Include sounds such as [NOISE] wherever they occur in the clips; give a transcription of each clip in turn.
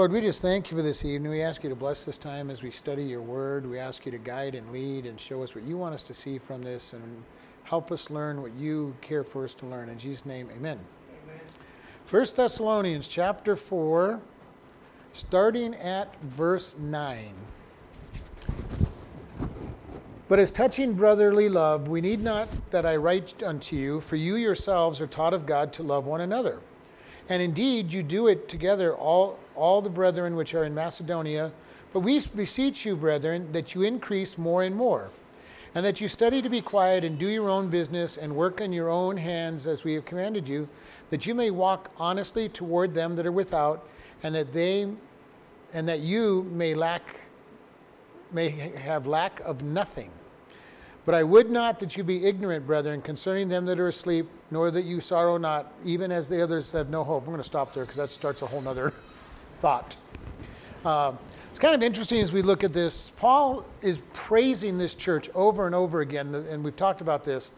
Lord, we just thank you for this evening. We ask you to bless this time as we study your word. We ask you to guide and lead and show us what you want us to see from this and help us learn what you care for us to learn. In Jesus' name, amen. amen. 1 Thessalonians chapter 4, starting at verse 9. But as touching brotherly love, we need not that I write unto you, for you yourselves are taught of God to love one another. And indeed, you do it together, all, all the brethren which are in Macedonia. But we beseech you, brethren, that you increase more and more, and that you study to be quiet and do your own business and work in your own hands as we have commanded you, that you may walk honestly toward them that are without, and that they and that you may lack may have lack of nothing. But I would not that you be ignorant, brethren, concerning them that are asleep, nor that you sorrow not, even as the others have no hope. I'm going to stop there because that starts a whole other thought. Uh, it's kind of interesting as we look at this. Paul is praising this church over and over again, and we've talked about this.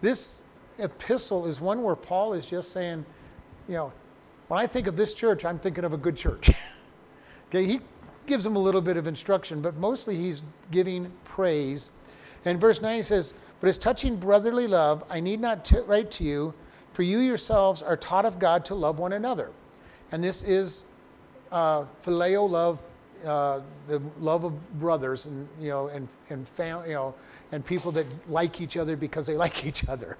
This epistle is one where Paul is just saying, you know, when I think of this church, I'm thinking of a good church. [LAUGHS] okay, he gives them a little bit of instruction, but mostly he's giving praise and verse 9 he says, But as touching brotherly love, I need not t- write to you, for you yourselves are taught of God to love one another. And this is uh, phileo love, uh, the love of brothers, and you know, and and fam- you know, and people that like each other because they [LAUGHS] like each other.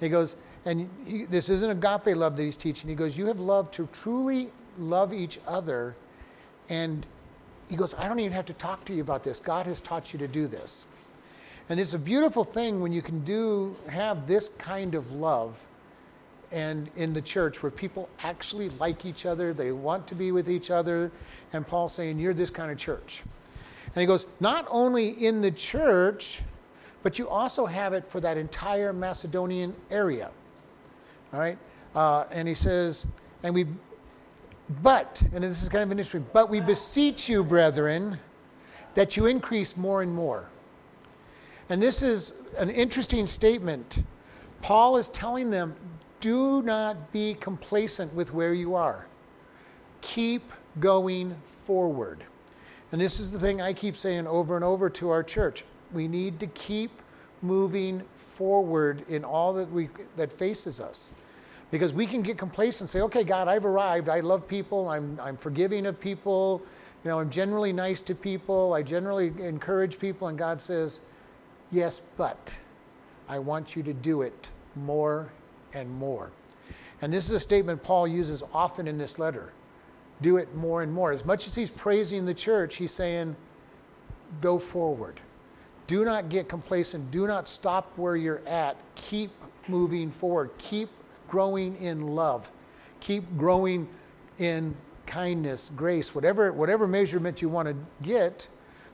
He goes, and he, this isn't agape love that he's teaching. He goes, you have loved to truly love each other, and he goes, I don't even have to talk to you about this. God has taught you to do this. And it's a beautiful thing when you can do have this kind of love and in the church where people actually like each other, they want to be with each other, and Paul's saying, You're this kind of church. And he goes, Not only in the church, but you also have it for that entire Macedonian area. All right? Uh, and he says, And we, but, and this is kind of interesting, but we beseech you, brethren, that you increase more and more. And this is an interesting statement. Paul is telling them do not be complacent with where you are, keep going forward. And this is the thing I keep saying over and over to our church. We need to keep moving forward in all that we that faces us. Because we can get complacent and say, okay, God, I've arrived. I love people. I'm, I'm forgiving of people. You know, I'm generally nice to people. I generally encourage people. And God says, Yes, but I want you to do it more and more. And this is a statement Paul uses often in this letter. Do it more and more. As much as he's praising the church, he's saying, go forward. Do not get complacent. Do not stop where you're at. Keep moving forward. Keep growing in love. Keep growing in kindness, grace, whatever, whatever measurement you want to get.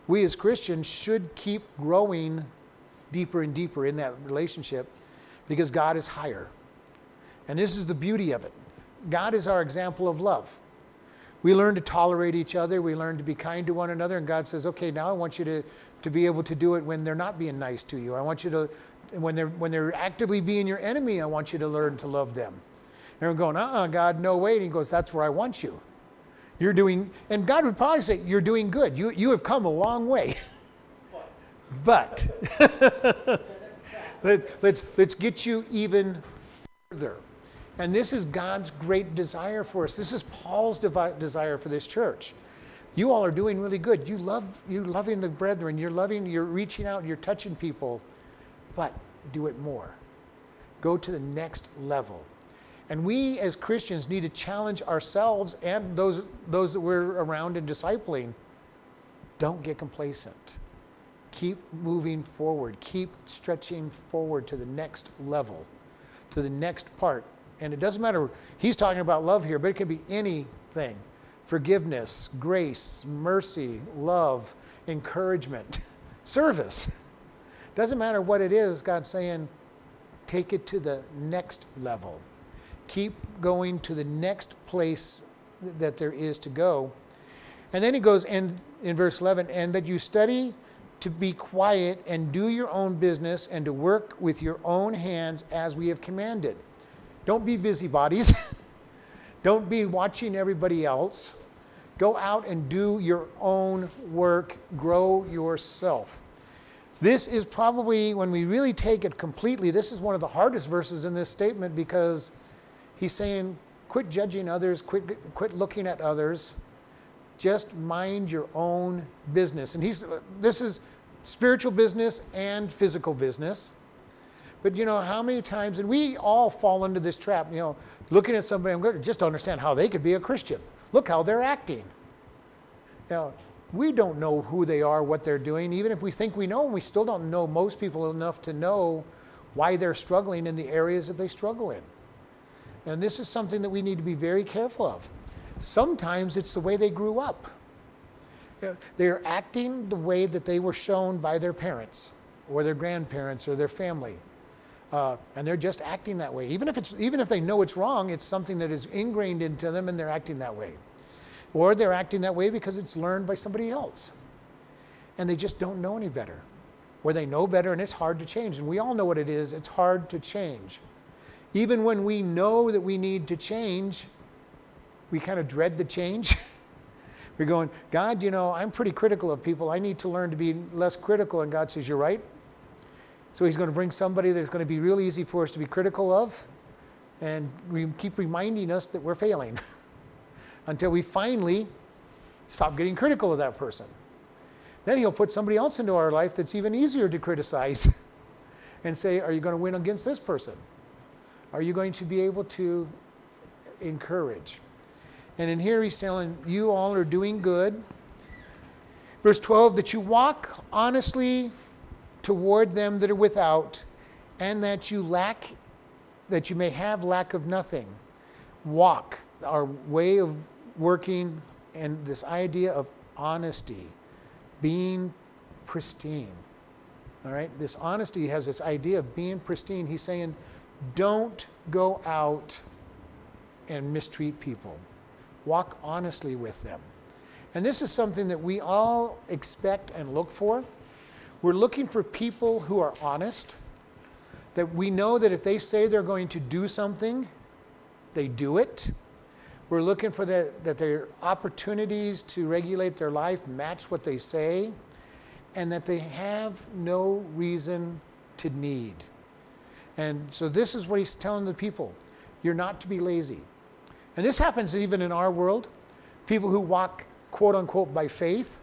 We as Christians should keep growing deeper and deeper in that relationship because God is higher. And this is the beauty of it. God is our example of love. We learn to tolerate each other, we learn to be kind to one another, and God says, okay, now I want you to, to be able to do it when they're not being nice to you. I want you to, when they're, when they're actively being your enemy, I want you to learn to love them. And we're going, uh uh-uh, God, no way. And he goes, that's where I want you. You're doing, and God would probably say, you're doing good. You, you have come a long way. [LAUGHS] But [LAUGHS] let, let's, let's get you even further. And this is God's great desire for us. This is Paul's devi- desire for this church. You all are doing really good. You love you loving the brethren. You're loving. You're reaching out. You're touching people, but do it more. Go to the next level. And we as Christians need to challenge ourselves and those those that we're around and discipling. Don't get complacent keep moving forward, keep stretching forward to the next level, to the next part. And it doesn't matter, he's talking about love here, but it can be anything forgiveness, grace, mercy, love, encouragement, [LAUGHS] service. Doesn't matter what it is, God's saying, take it to the next level. Keep going to the next place that there is to go. And then he goes, and in verse 11, and that you study to be quiet and do your own business and to work with your own hands as we have commanded. Don't be busybodies. [LAUGHS] Don't be watching everybody else. Go out and do your own work, grow yourself. This is probably, when we really take it completely, this is one of the hardest verses in this statement because he's saying, quit judging others, quit, quit looking at others, just mind your own business. And he's, this is spiritual business and physical business. But you know, how many times, and we all fall into this trap, you know, looking at somebody, I'm going to just understand how they could be a Christian. Look how they're acting. Now, we don't know who they are, what they're doing. Even if we think we know them, we still don't know most people enough to know why they're struggling in the areas that they struggle in. And this is something that we need to be very careful of. Sometimes it's the way they grew up. They're acting the way that they were shown by their parents or their grandparents or their family. Uh, and they're just acting that way. Even if, it's, even if they know it's wrong, it's something that is ingrained into them and they're acting that way. Or they're acting that way because it's learned by somebody else. And they just don't know any better. Or they know better and it's hard to change. And we all know what it is it's hard to change. Even when we know that we need to change, we kind of dread the change. [LAUGHS] We're going, God, you know, I'm pretty critical of people. I need to learn to be less critical. And God says, You're right. So he's going to bring somebody that's going to be real easy for us to be critical of, and we keep reminding us that we're failing [LAUGHS] until we finally stop getting critical of that person. Then he'll put somebody else into our life that's even easier to criticize [LAUGHS] and say, Are you going to win against this person? Are you going to be able to encourage? And in here he's telling you all are doing good. Verse 12, that you walk honestly toward them that are without, and that you lack, that you may have lack of nothing. Walk, our way of working, and this idea of honesty, being pristine. All right, this honesty has this idea of being pristine. He's saying, don't go out and mistreat people. Walk honestly with them. And this is something that we all expect and look for. We're looking for people who are honest, that we know that if they say they're going to do something, they do it. We're looking for the, that their opportunities to regulate their life match what they say, and that they have no reason to need. And so, this is what he's telling the people you're not to be lazy. And this happens even in our world. People who walk, quote unquote, by faith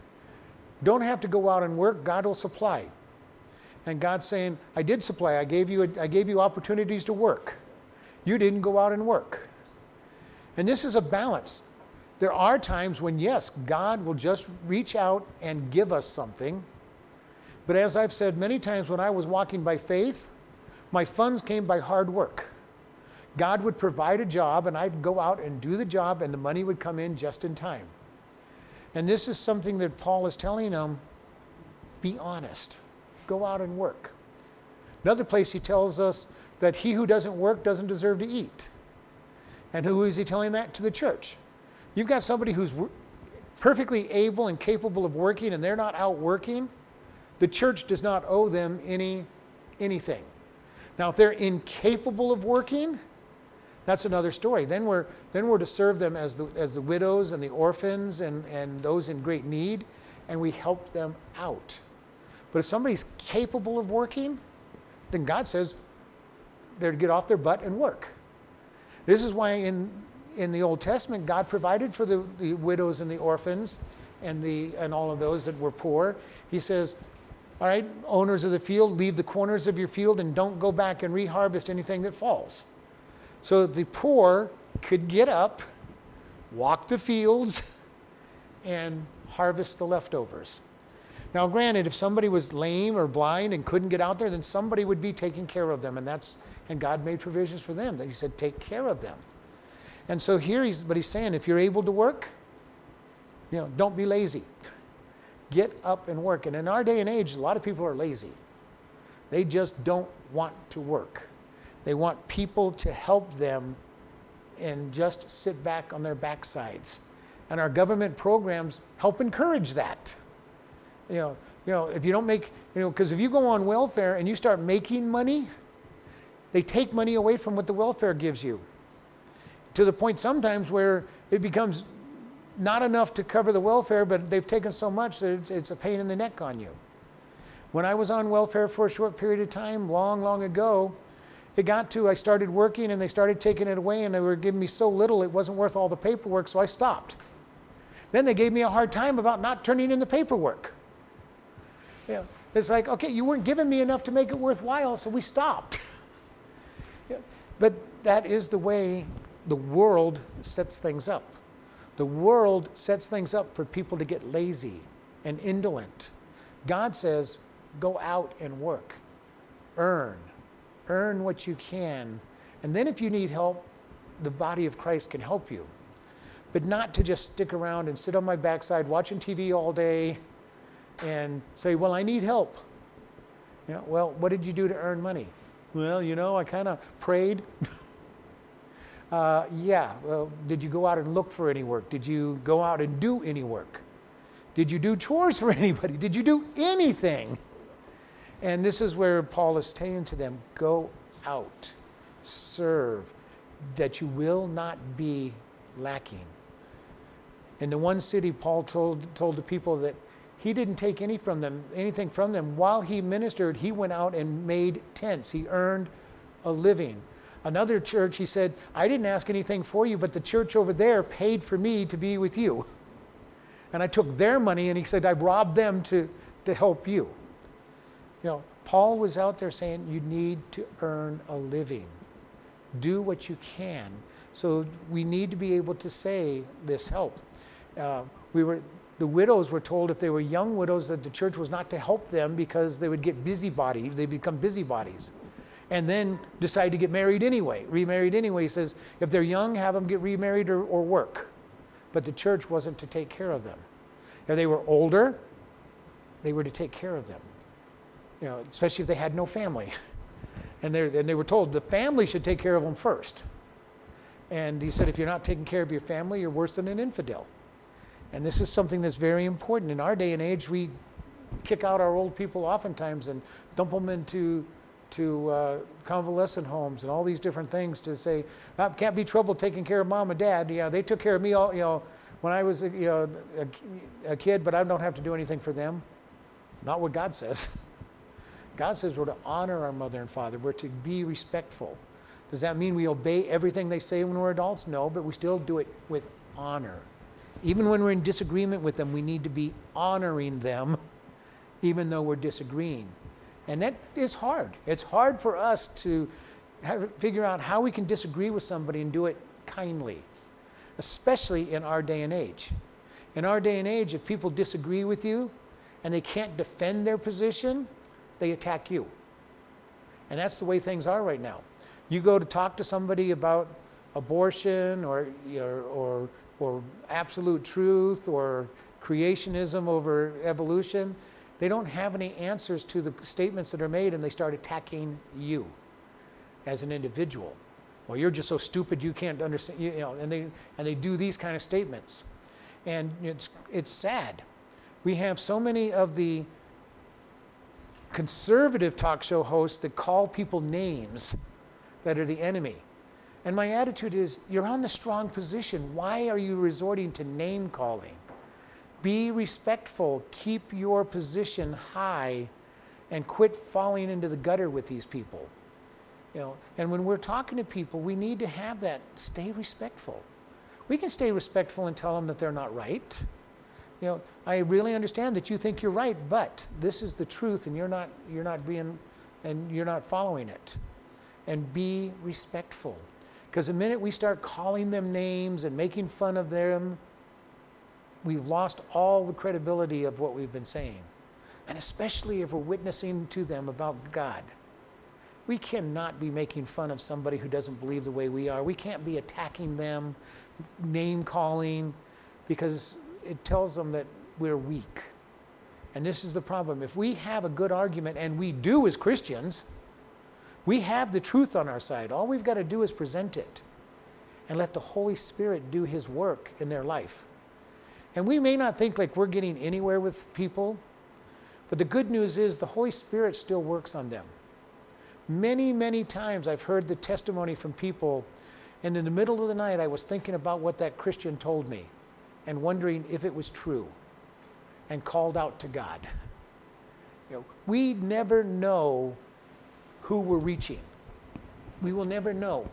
don't have to go out and work, God will supply. And God's saying, I did supply. I gave you, I gave you opportunities to work. You didn't go out and work. And this is a balance. There are times when, yes, God will just reach out and give us something. But as I've said many times when I was walking by faith, my funds came by hard work. God would provide a job, and I'd go out and do the job, and the money would come in just in time. And this is something that Paul is telling them be honest, go out and work. Another place he tells us that he who doesn't work doesn't deserve to eat. And who is he telling that? To the church. You've got somebody who's perfectly able and capable of working and they're not out working. The church does not owe them any anything. Now, if they're incapable of working, that's another story. Then we're, then we're to serve them as the, as the widows and the orphans and, and those in great need, and we help them out. But if somebody's capable of working, then God says they're to get off their butt and work. This is why in, in the Old Testament, God provided for the, the widows and the orphans and, the, and all of those that were poor. He says, All right, owners of the field, leave the corners of your field and don't go back and reharvest anything that falls so that the poor could get up, walk the fields, and harvest the leftovers. Now, granted, if somebody was lame or blind and couldn't get out there, then somebody would be taking care of them, and that's and God made provisions for them. That He said, take care of them. And so here he's, but he's saying, if you're able to work, you know, don't be lazy. Get up and work. And in our day and age, a lot of people are lazy. They just don't want to work. They want people to help them and just sit back on their backsides. And our government programs help encourage that. You know, you know, if you don't make, you know, because if you go on welfare and you start making money, they take money away from what the welfare gives you. To the point sometimes where it becomes not enough to cover the welfare, but they've taken so much that it's, it's a pain in the neck on you. When I was on welfare for a short period of time, long, long ago, it got to I started working and they started taking it away and they were giving me so little it wasn't worth all the paperwork, so I stopped. Then they gave me a hard time about not turning in the paperwork. Yeah, it's like, okay, you weren't giving me enough to make it worthwhile, so we stopped. [LAUGHS] yeah, but that is the way the world sets things up. The world sets things up for people to get lazy and indolent. God says, go out and work, earn, earn what you can. And then if you need help, the body of Christ can help you. But not to just stick around and sit on my backside watching TV all day and say, well, I need help. You know, well, what did you do to earn money? Well, you know, I kind of prayed. [LAUGHS] uh, yeah, well, did you go out and look for any work? Did you go out and do any work? Did you do chores for [LAUGHS] anybody? Did you do anything? And this is where Paul is saying to them go out, serve, that you will not be lacking. In the one city, Paul told, told the people that he didn't take any from them, anything from them. While he ministered, he went out and made tents. He earned a living. Another church, he said, I didn't ask anything for you, but the church over there paid for me to be with you. And I took their money and he said, I robbed them to, to help you. You know, Paul was out there saying you need to earn a living. Do what you can. So we need to be able to say this help. Uh, we were the widows were told if they were young widows that the church was not to help them because they would get busybody, they become busybodies. And then decide to get married anyway, remarried anyway. He says, if they're young, have them get remarried or, or work. But the church wasn't to take care of them. If they were older, they were to take care of them you know, especially if they had no family. And, and they were told the family should take care of them first. And he said, if you're not taking care of your family, you're worse than an infidel. And this is something that's very important. In our day and age, we kick out our old people oftentimes and dump them into to uh, convalescent homes and all these different things to say, ah, can't be trouble taking care of mom and dad. Yeah, they took care of me all, you know, when I was you know, a, a kid, but I don't have to do anything for them. Not what God says. [LAUGHS] God says we're to honor our mother and father, we're to be respectful. Does that mean we obey everything they say when we're adults? No, but we still do it with honor. Even when we're in disagreement with them, we need to be honoring them, even though we're disagreeing. And that is hard. It's hard for us to have, figure out how we can disagree with somebody and do it kindly, especially in our day and age. In our day and age, if people disagree with you and they can't defend their position, they attack you. And that's the way things are right now. You go to talk to somebody about abortion or, or, or, or absolute truth or creationism over evolution, they don't have any answers to the statements that are made and they start attacking you as an individual. Well, you're just so stupid you can't understand, you know, and they, and they do these kind of statements. And it's, it's sad. We have so many of the conservative talk show hosts that call people names that are the enemy. And my attitude is you're on the strong position. Why are you resorting to name calling? Be respectful, keep your position high, and quit falling into the gutter with these people. You know, and when we're talking to people, we need to have that stay respectful. We can stay respectful and tell them that they're not right you know, I really understand that you think you're right, but this is the truth, and you're not you're not being and you're not following it. And be respectful. Because the minute we start calling them names and making fun of them, we've lost all the credibility of what we've been saying. And especially if we're witnessing to them about God. We cannot be making fun of somebody who doesn't believe the way we are. We can't be attacking them, name calling, because it tells them that we're weak. And this is the problem. If we have a good argument, and we do as Christians, we have the truth on our side. All we've got to do is present it and let the Holy Spirit do His work in their life. And we may not think like we're getting anywhere with people, but the good news is the Holy Spirit still works on them. Many, many times I've heard the testimony from people, and in the middle of the night I was thinking about what that Christian told me and wondering if it was true and called out to God. You know, we never know who we're reaching. We will never know.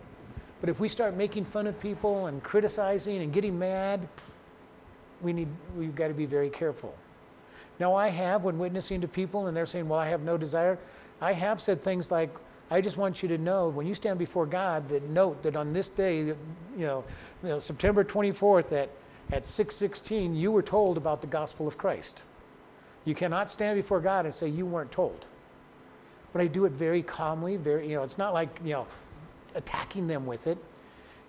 But if we start making fun of people and criticizing and getting mad, we need we've got to be very careful. Now I have when witnessing to people and they're saying, "Well, I have no desire." I have said things like, "I just want you to know when you stand before God that note that on this day, you know, you know September 24th at at 6:16, you were told about the gospel of Christ. You cannot stand before God and say you weren't told." But I do it very calmly, very you know, it's not like, you know, attacking them with it.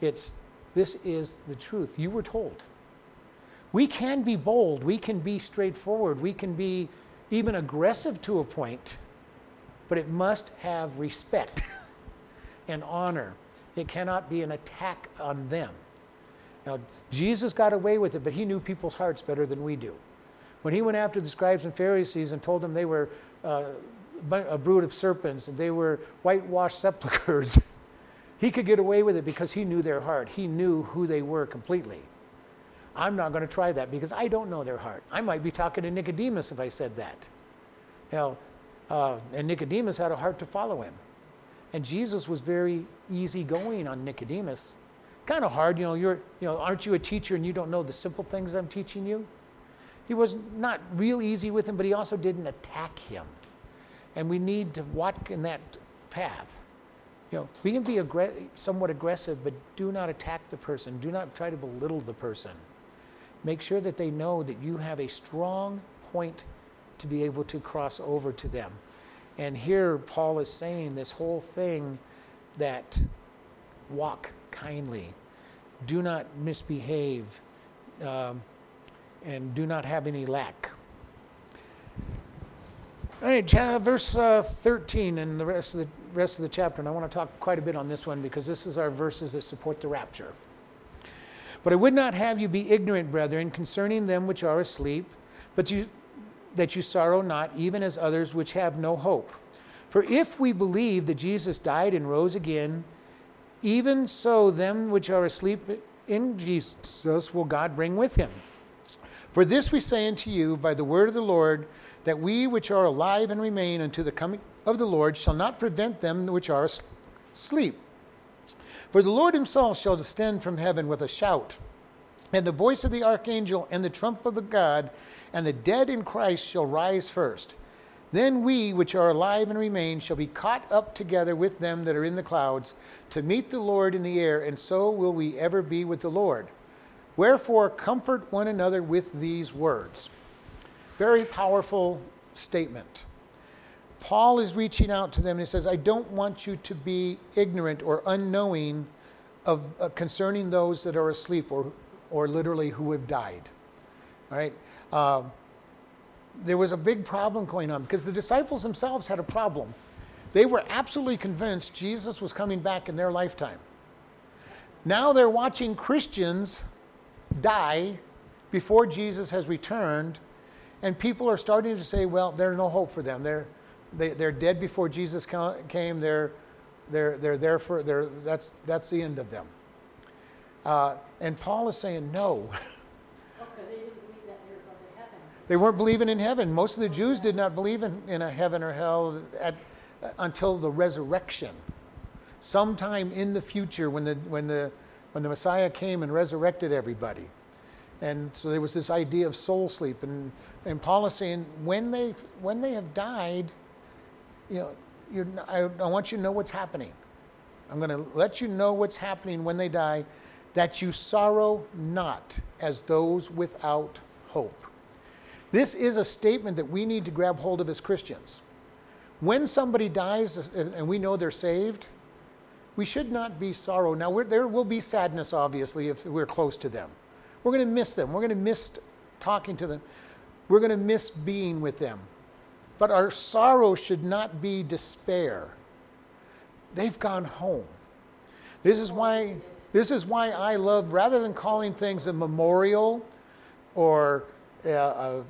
It's this is the truth. You were told. We can be bold, we can be straightforward, we can be even aggressive to a point, but it must have respect and honor. It cannot be an attack on them. Now, Jesus got away with it, but he knew people's hearts better than we do. When he went after the scribes and Pharisees and told them they were uh, a brood of serpents and they were whitewashed sepulchres, [LAUGHS] he could get away with it because he knew their heart. He knew who they were completely. I'm not going to try that because I don't know their heart. I might be talking to Nicodemus if I said that. Know, uh, and Nicodemus had a heart to follow him. And Jesus was very easygoing on Nicodemus. Kind of hard, you know, you're, you know, aren't you a teacher and you don't know the simple things I'm teaching you? He was not real easy with him, but he also didn't attack him. And we need to walk in that path. You know, we can be aggr- somewhat aggressive, but do not attack the person. Do not try to belittle the person. Make sure that they know that you have a strong point to be able to cross over to them. And here Paul is saying this whole thing that walk kindly, do not misbehave, um, and do not have any lack. All right, verse uh, 13 and the rest of the rest of the chapter, and I want to talk quite a bit on this one because this is our verses that support the rapture. But I would not have you be ignorant, brethren, concerning them which are asleep, but you, that you sorrow not, even as others which have no hope. For if we believe that Jesus died and rose again, even so them which are asleep in Jesus will God bring with him. For this we say unto you by the word of the Lord, that we which are alive and remain unto the coming of the Lord shall not prevent them which are asleep. For the Lord himself shall descend from heaven with a shout, and the voice of the archangel, and the trump of the God, and the dead in Christ shall rise first. Then we which are alive and remain shall be caught up together with them that are in the clouds to meet the Lord in the air, and so will we ever be with the Lord. Wherefore, comfort one another with these words. Very powerful statement. Paul is reaching out to them and he says, I don't want you to be ignorant or unknowing of uh, concerning those that are asleep or, or literally who have died. All right? Um, there was a big problem going on because the disciples themselves had a problem. They were absolutely convinced Jesus was coming back in their lifetime. Now they're watching Christians die before Jesus has returned, and people are starting to say, well, there's no hope for them. They're, they, they're dead before Jesus came. They're, they're, they're there for, they're, that's, that's the end of them. Uh, and Paul is saying, no. [LAUGHS] they weren't believing in heaven. Most of the Jews did not believe in, in a heaven or hell at, until the resurrection. Sometime in the future, when the, when, the, when the Messiah came and resurrected everybody. And so there was this idea of soul sleep. And, and Paul is saying, when they, when they have died, you know, I, I want you to know what's happening. I'm going to let you know what's happening when they die, that you sorrow not as those without hope. This is a statement that we need to grab hold of as Christians. When somebody dies and we know they're saved, we should not be sorrow. Now, there will be sadness, obviously, if we're close to them. We're going to miss them. We're going to miss talking to them. We're going to miss being with them. But our sorrow should not be despair. They've gone home. This is why this is why I love rather than calling things a memorial or a, a,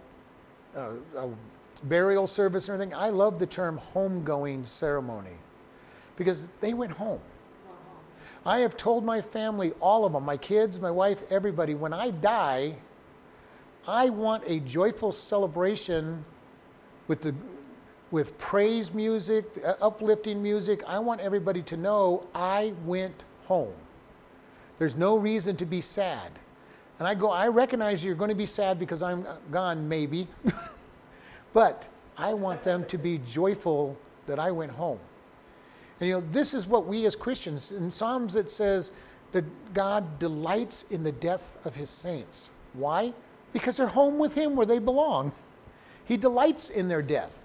a, a burial service or anything, I love the term homegoing ceremony because they went home. I have told my family, all of them, my kids, my wife, everybody, when I die, I want a joyful celebration with the with praise music, uh, uplifting music. I want everybody to know I went home. There's no reason to be sad. And I go, I recognize you're going to be sad because I'm uh, gone, maybe. [LAUGHS] but I want them to be joyful that I went home. And you know, this is what we as Christians, in Psalms it says that God delights in the death of his saints. Why? Because they're home with him where they belong. [LAUGHS] He delights in their death.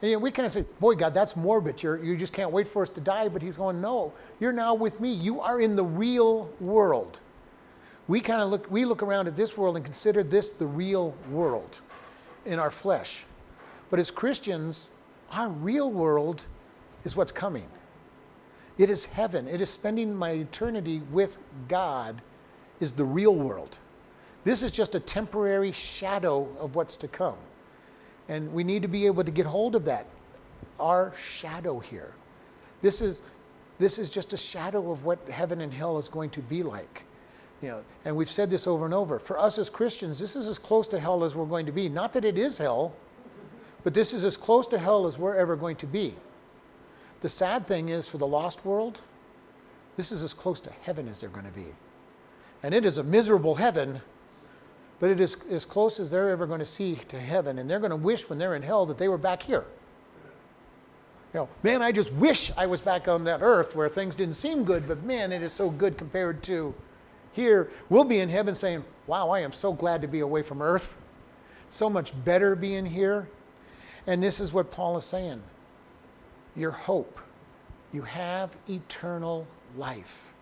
And you know, we kind of say, boy, God, that's morbid. You're, you just can't wait for us to die. But he's going, no, you're now with me. You are in the real world. We kind of look, we look around at this world and consider this the real world in our flesh. But as Christians, our real world is what's coming. It is heaven. It is spending my eternity with God, is the real world. This is just a temporary shadow of what's to come. And we need to be able to get hold of that. Our shadow here. This is, this is just a shadow of what heaven and hell is going to be like. You know, and we've said this over and over. For us as Christians, this is as close to hell as we're going to be. Not that it is hell, but this is as close to hell as we're ever going to be. The sad thing is for the lost world, this is as close to heaven as they're going to be. And it is a miserable heaven, but it is as close as they're ever going to see to heaven. And they're going to wish when they're in hell that they were back here. You know, man, I just wish I was back on that earth where things didn't seem good, but man, it is so good compared to here. We'll be in heaven saying, wow, I am so glad to be away from earth. So much better being here. And this is what Paul is saying your hope. You have eternal life.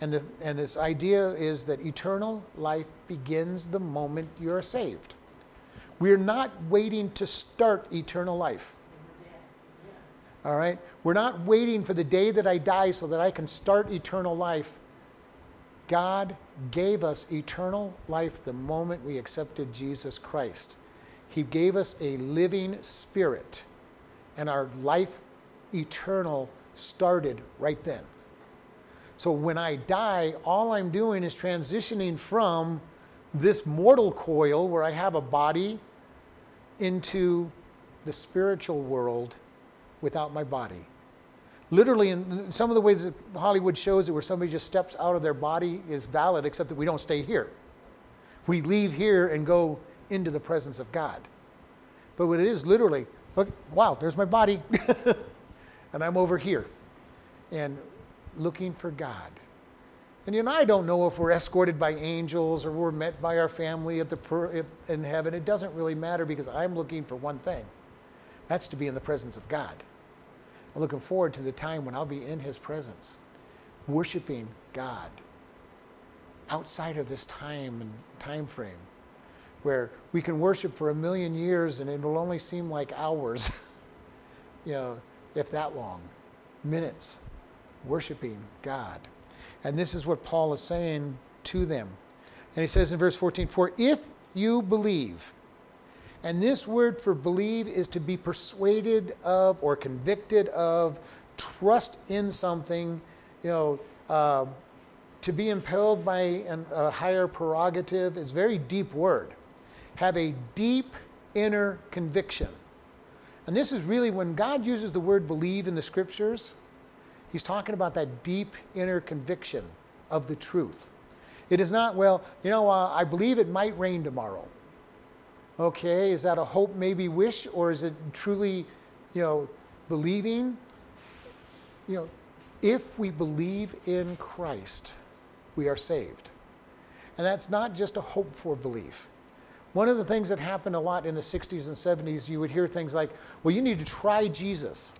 And, the, and this idea is that eternal life begins the moment you're saved. We're not waiting to start eternal life. All right? We're not waiting for the day that I die so that I can start eternal life. God gave us eternal life the moment we accepted Jesus Christ. He gave us a living spirit and our life eternal started right then. So when I die, all I'm doing is transitioning from this mortal coil where I have a body into the spiritual world without my body. Literally, in some of the ways that Hollywood shows it, where somebody just steps out of their body is valid, except that we don't stay here. We leave here and go into the presence of God. But what it is literally, Look, wow, there's my body. [LAUGHS] and I'm over here and looking for God. And you and I don't know if we're escorted by angels or we're met by our family at the per, in heaven. It doesn't really matter because I'm looking for one thing. That's to be in the presence of God. I'm looking forward to the time when I'll be in his presence, worshiping God outside of this time and time frame where we can worship for a million years and it'll only seem like hours, [LAUGHS] you know, if that long, minutes, worshiping God. And this is what Paul is saying to them. And he says in verse 14, For if you believe, and this word for believe is to be persuaded of or convicted of, trust in something, you know, uh, to be impelled by an, a higher prerogative. It's a very deep word have a deep inner conviction. And this is really when God uses the word believe in the scriptures, he's talking about that deep inner conviction of the truth. It is not, well, you know, uh, I believe it might rain tomorrow. Okay, is that a hope, maybe wish, or is it truly, you know, believing? You know, if we believe in Christ, we are saved. And that's not just a hope for belief. One of the things that happened a lot in the 60s and 70s, you would hear things like, well, you need to try Jesus.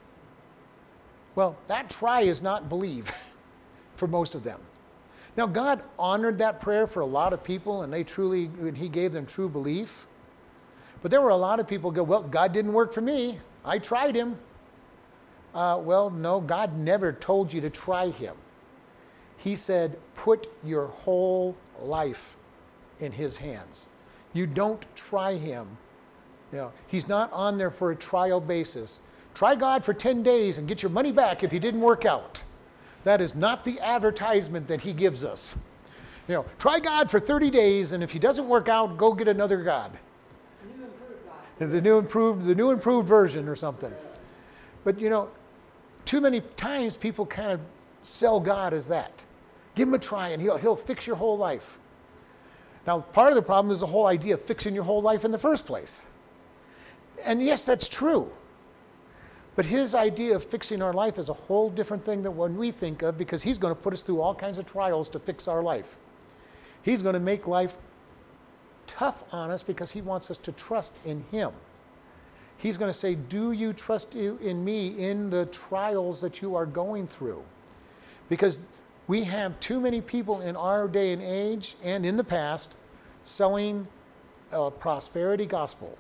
Well, that try is not believe [LAUGHS] for most of them. Now, God honored that prayer for a lot of people, and they truly, and He gave them true belief. But there were a lot of people go, well, God didn't work for me. I tried Him. Uh, well, no, God never told you to try Him. He said, put your whole life in His hands. You don't try him. You know, he's not on there for a trial basis. Try God for 10 days and get your money back if he didn't work out. That is not the advertisement that he gives us. You know, try God for 30 days, and if he doesn't work out, go get another God. The new improved, the new improved version or something. But you know, too many times people kind of sell God as that. Give him a try, and he'll he'll fix your whole life. Now, part of the problem is the whole idea of fixing your whole life in the first place. And yes, that's true. But his idea of fixing our life is a whole different thing than what we think of because he's going to put us through all kinds of trials to fix our life. He's going to make life tough on us because he wants us to trust in him. He's going to say, Do you trust in me in the trials that you are going through? Because we have too many people in our day and age and in the past selling a prosperity gospel.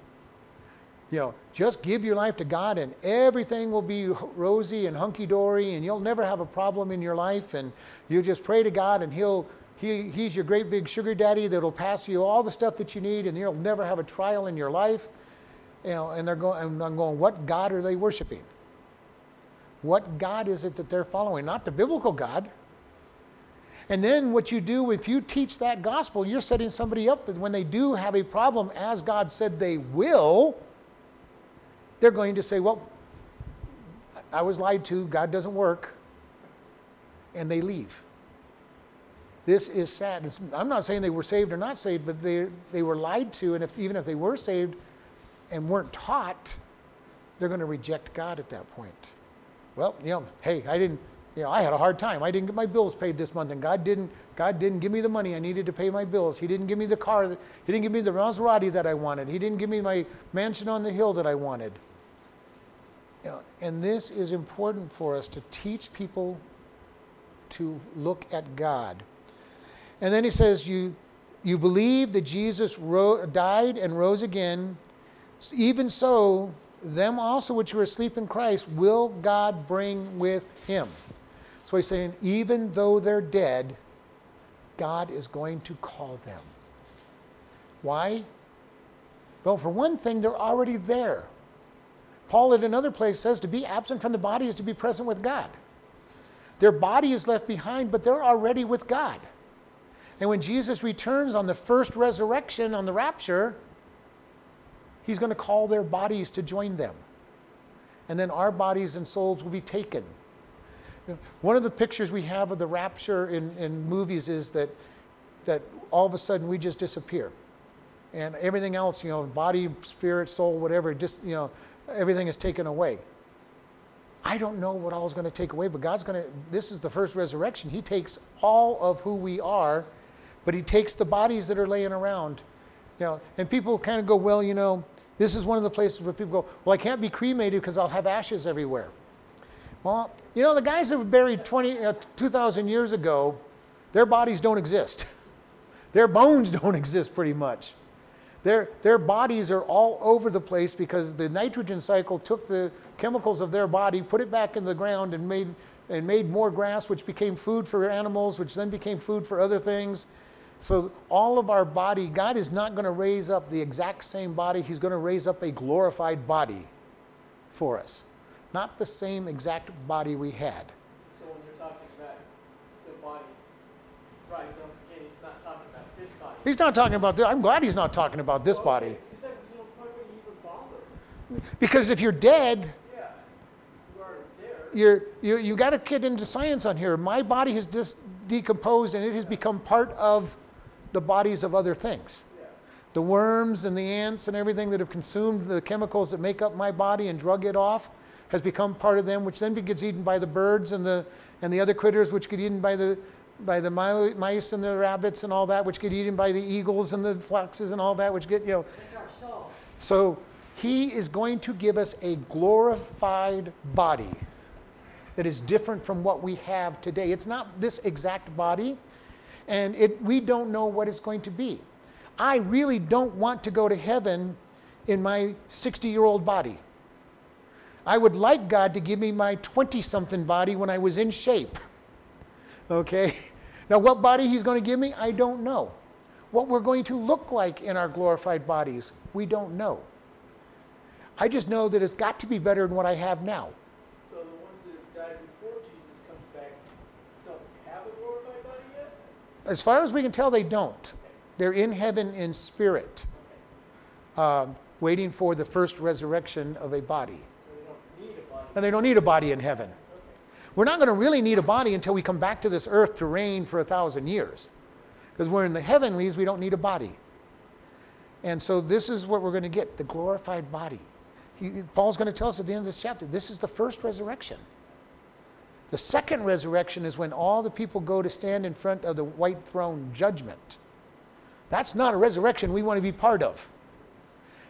You know, just give your life to God and everything will be rosy and hunky dory and you'll never have a problem in your life and you just pray to God and he'll he, he's your great big sugar daddy that'll pass you all the stuff that you need and you'll never have a trial in your life. You know, and they're going and I'm going, what God are they worshiping? What God is it that they're following? Not the biblical God. And then what you do, if you teach that gospel, you're setting somebody up that when they do have a problem, as God said they will, they're going to say, Well, I was lied to, God doesn't work, and they leave. This is sad. It's, I'm not saying they were saved or not saved, but they, they were lied to, and if, even if they were saved and weren't taught, they're going to reject God at that point. Well, you know, hey, I didn't, you know, I had a hard time. I didn't get my bills paid this month, and God didn't. God didn't give me the money I needed to pay my bills. He didn't give me the car. He didn't give me the Maserati that I wanted. He didn't give me my mansion on the hill that I wanted. You know, and this is important for us to teach people to look at God. And then he says, "You, you believe that Jesus ro- died and rose again. Even so, them also which are asleep in Christ will God bring with Him." So he's saying, even though they're dead, God is going to call them. Why? Well, for one thing, they're already there. Paul at another place says to be absent from the body is to be present with God. Their body is left behind, but they're already with God. And when Jesus returns on the first resurrection, on the rapture, he's going to call their bodies to join them. And then our bodies and souls will be taken one of the pictures we have of the rapture in, in movies is that, that all of a sudden we just disappear. And everything else, you know, body, spirit, soul, whatever, just, you know, everything is taken away. I don't know what all is going to take away, but God's going to, this is the first resurrection. He takes all of who we are, but He takes the bodies that are laying around. You know, and people kind of go, well, you know, this is one of the places where people go, well, I can't be cremated because I'll have ashes everywhere. Well, you know, the guys that were buried 20, uh, 2,000 years ago, their bodies don't exist. [LAUGHS] their bones don't [LAUGHS] exist pretty much. Their, their bodies are all over the place because the nitrogen cycle took the chemicals of their body, put it back in the ground, and made, and made more grass, which became food for animals, which then became food for other things. So, all of our body, God is not going to raise up the exact same body, He's going to raise up a glorified body for us not the same exact body we had. So when you're talking about the bodies rise up again, he's not talking about this body. He's not talking about this. I'm glad he's not talking about this body. You said no point would even bother. Because if you're dead, Yeah. You are you're, you you got to get into science on here. My body has dis- decomposed and it has become part of the bodies of other things. The worms and the ants and everything that have consumed the chemicals that make up my body and drug it off has become part of them, which then gets eaten by the birds and the, and the other critters, which get eaten by the, by the mice and the rabbits and all that, which get eaten by the eagles and the foxes and all that, which get, you know. That's our soul. So he is going to give us a glorified body that is different from what we have today. It's not this exact body, and it, we don't know what it's going to be. I really don't want to go to heaven in my 60 year old body. I would like God to give me my 20 something body when I was in shape. [LAUGHS] Okay? Now, what body He's going to give me, I don't know. What we're going to look like in our glorified bodies, we don't know. I just know that it's got to be better than what I have now. So the ones that have died before Jesus comes back don't have a glorified body yet? As far as we can tell, they don't. They're in heaven in spirit, um, waiting for the first resurrection of a body. So they a body. And they don't need a body in heaven. We're not going to really need a body until we come back to this earth to reign for a thousand years. Because we're in the heavenlies, we don't need a body. And so this is what we're going to get the glorified body. He, Paul's going to tell us at the end of this chapter this is the first resurrection. The second resurrection is when all the people go to stand in front of the white throne judgment. That's not a resurrection we want to be part of.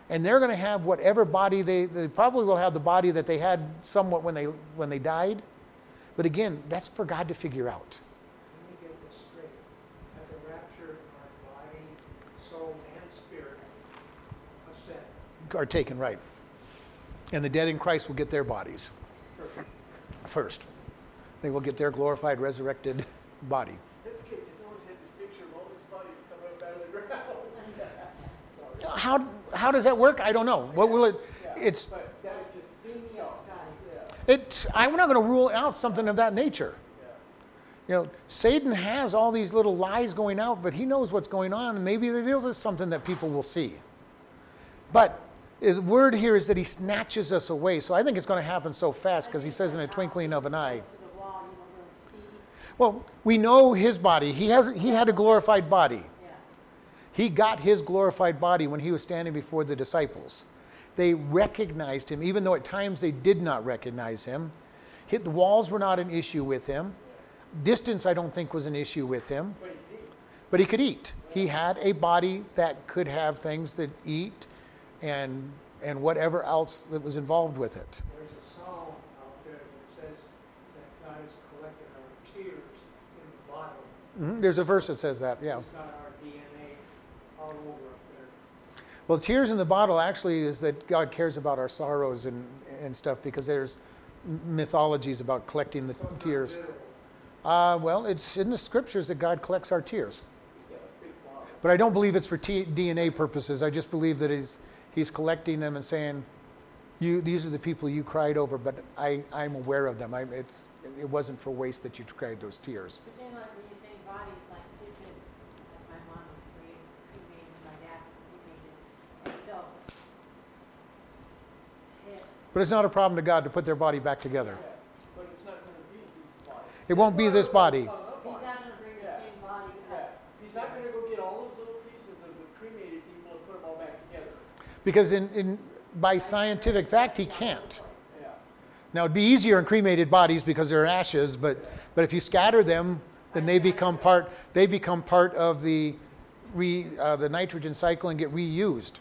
And they're going to have whatever body they, they probably will have the body that they had somewhat when they, when they died. But again, that's for God to figure out. Let me get this straight. At the rapture, our body, soul, and spirit ascend. Are taken, right. And the dead in Christ will get their bodies Perfect. first. They will get their glorified, resurrected body. That's good, because always had this picture of all these bodies coming up out of the ground. [LAUGHS] How, how does that work? I don't know. What will it? Yeah, It's But that was just, me yeah, as it. I'm not going to rule out something of that nature. You know, Satan has all these little lies going out, but he knows what's going on, and maybe there is something that people will see. But the word here is that he snatches us away. So I think it's going to happen so fast because he says in a twinkling of an eye. Close to the wall, you don't really see. Well, we know his body. He has he had a glorified body. Yeah. He got his glorified body when he was standing before the disciples. They recognized him, even though at times they did not recognize him. Hit the walls were not an issue with him. Distance, I don't think, was an issue with him. But he. But he could eat. He had a body that could have things that eat, and and whatever else that was involved with it. There's a song out there that says that God has collected our tears in the bottle. Mhm, There's a verse that says that. Yeah. He's got our DNA all over up there. Well, tears in the bottle actually is that God cares about our sorrows and and stuff because there's mythologies about collecting the So tears. Uh, well, it's in the scriptures that God collects our tears. He's got a big bottle. But I don't believe it's for T- DNA purposes. I just believe that he's, he's collecting them and saying, you, these are the people you cried over, but I, I'm aware of them. I, it's, it wasn't for waste that you cried those tears. But then like when you say bodies, like too, because my mom was created, cremated, my dad was cremated. And so, head, But it's not a problem to God to put their body back together. But it's not gonna be these bodies. It won't be this body. he's not gonna bring the same body up. he's not gonna go get all those little pieces of the cremated people and put them all back together. Because in, in, by scientific fact, he can't. Now, it'd be easier in cremated bodies because they're ashes, but, but if you scatter them, then they become part, they become part of the, re, uh, the nitrogen cycle and get reused.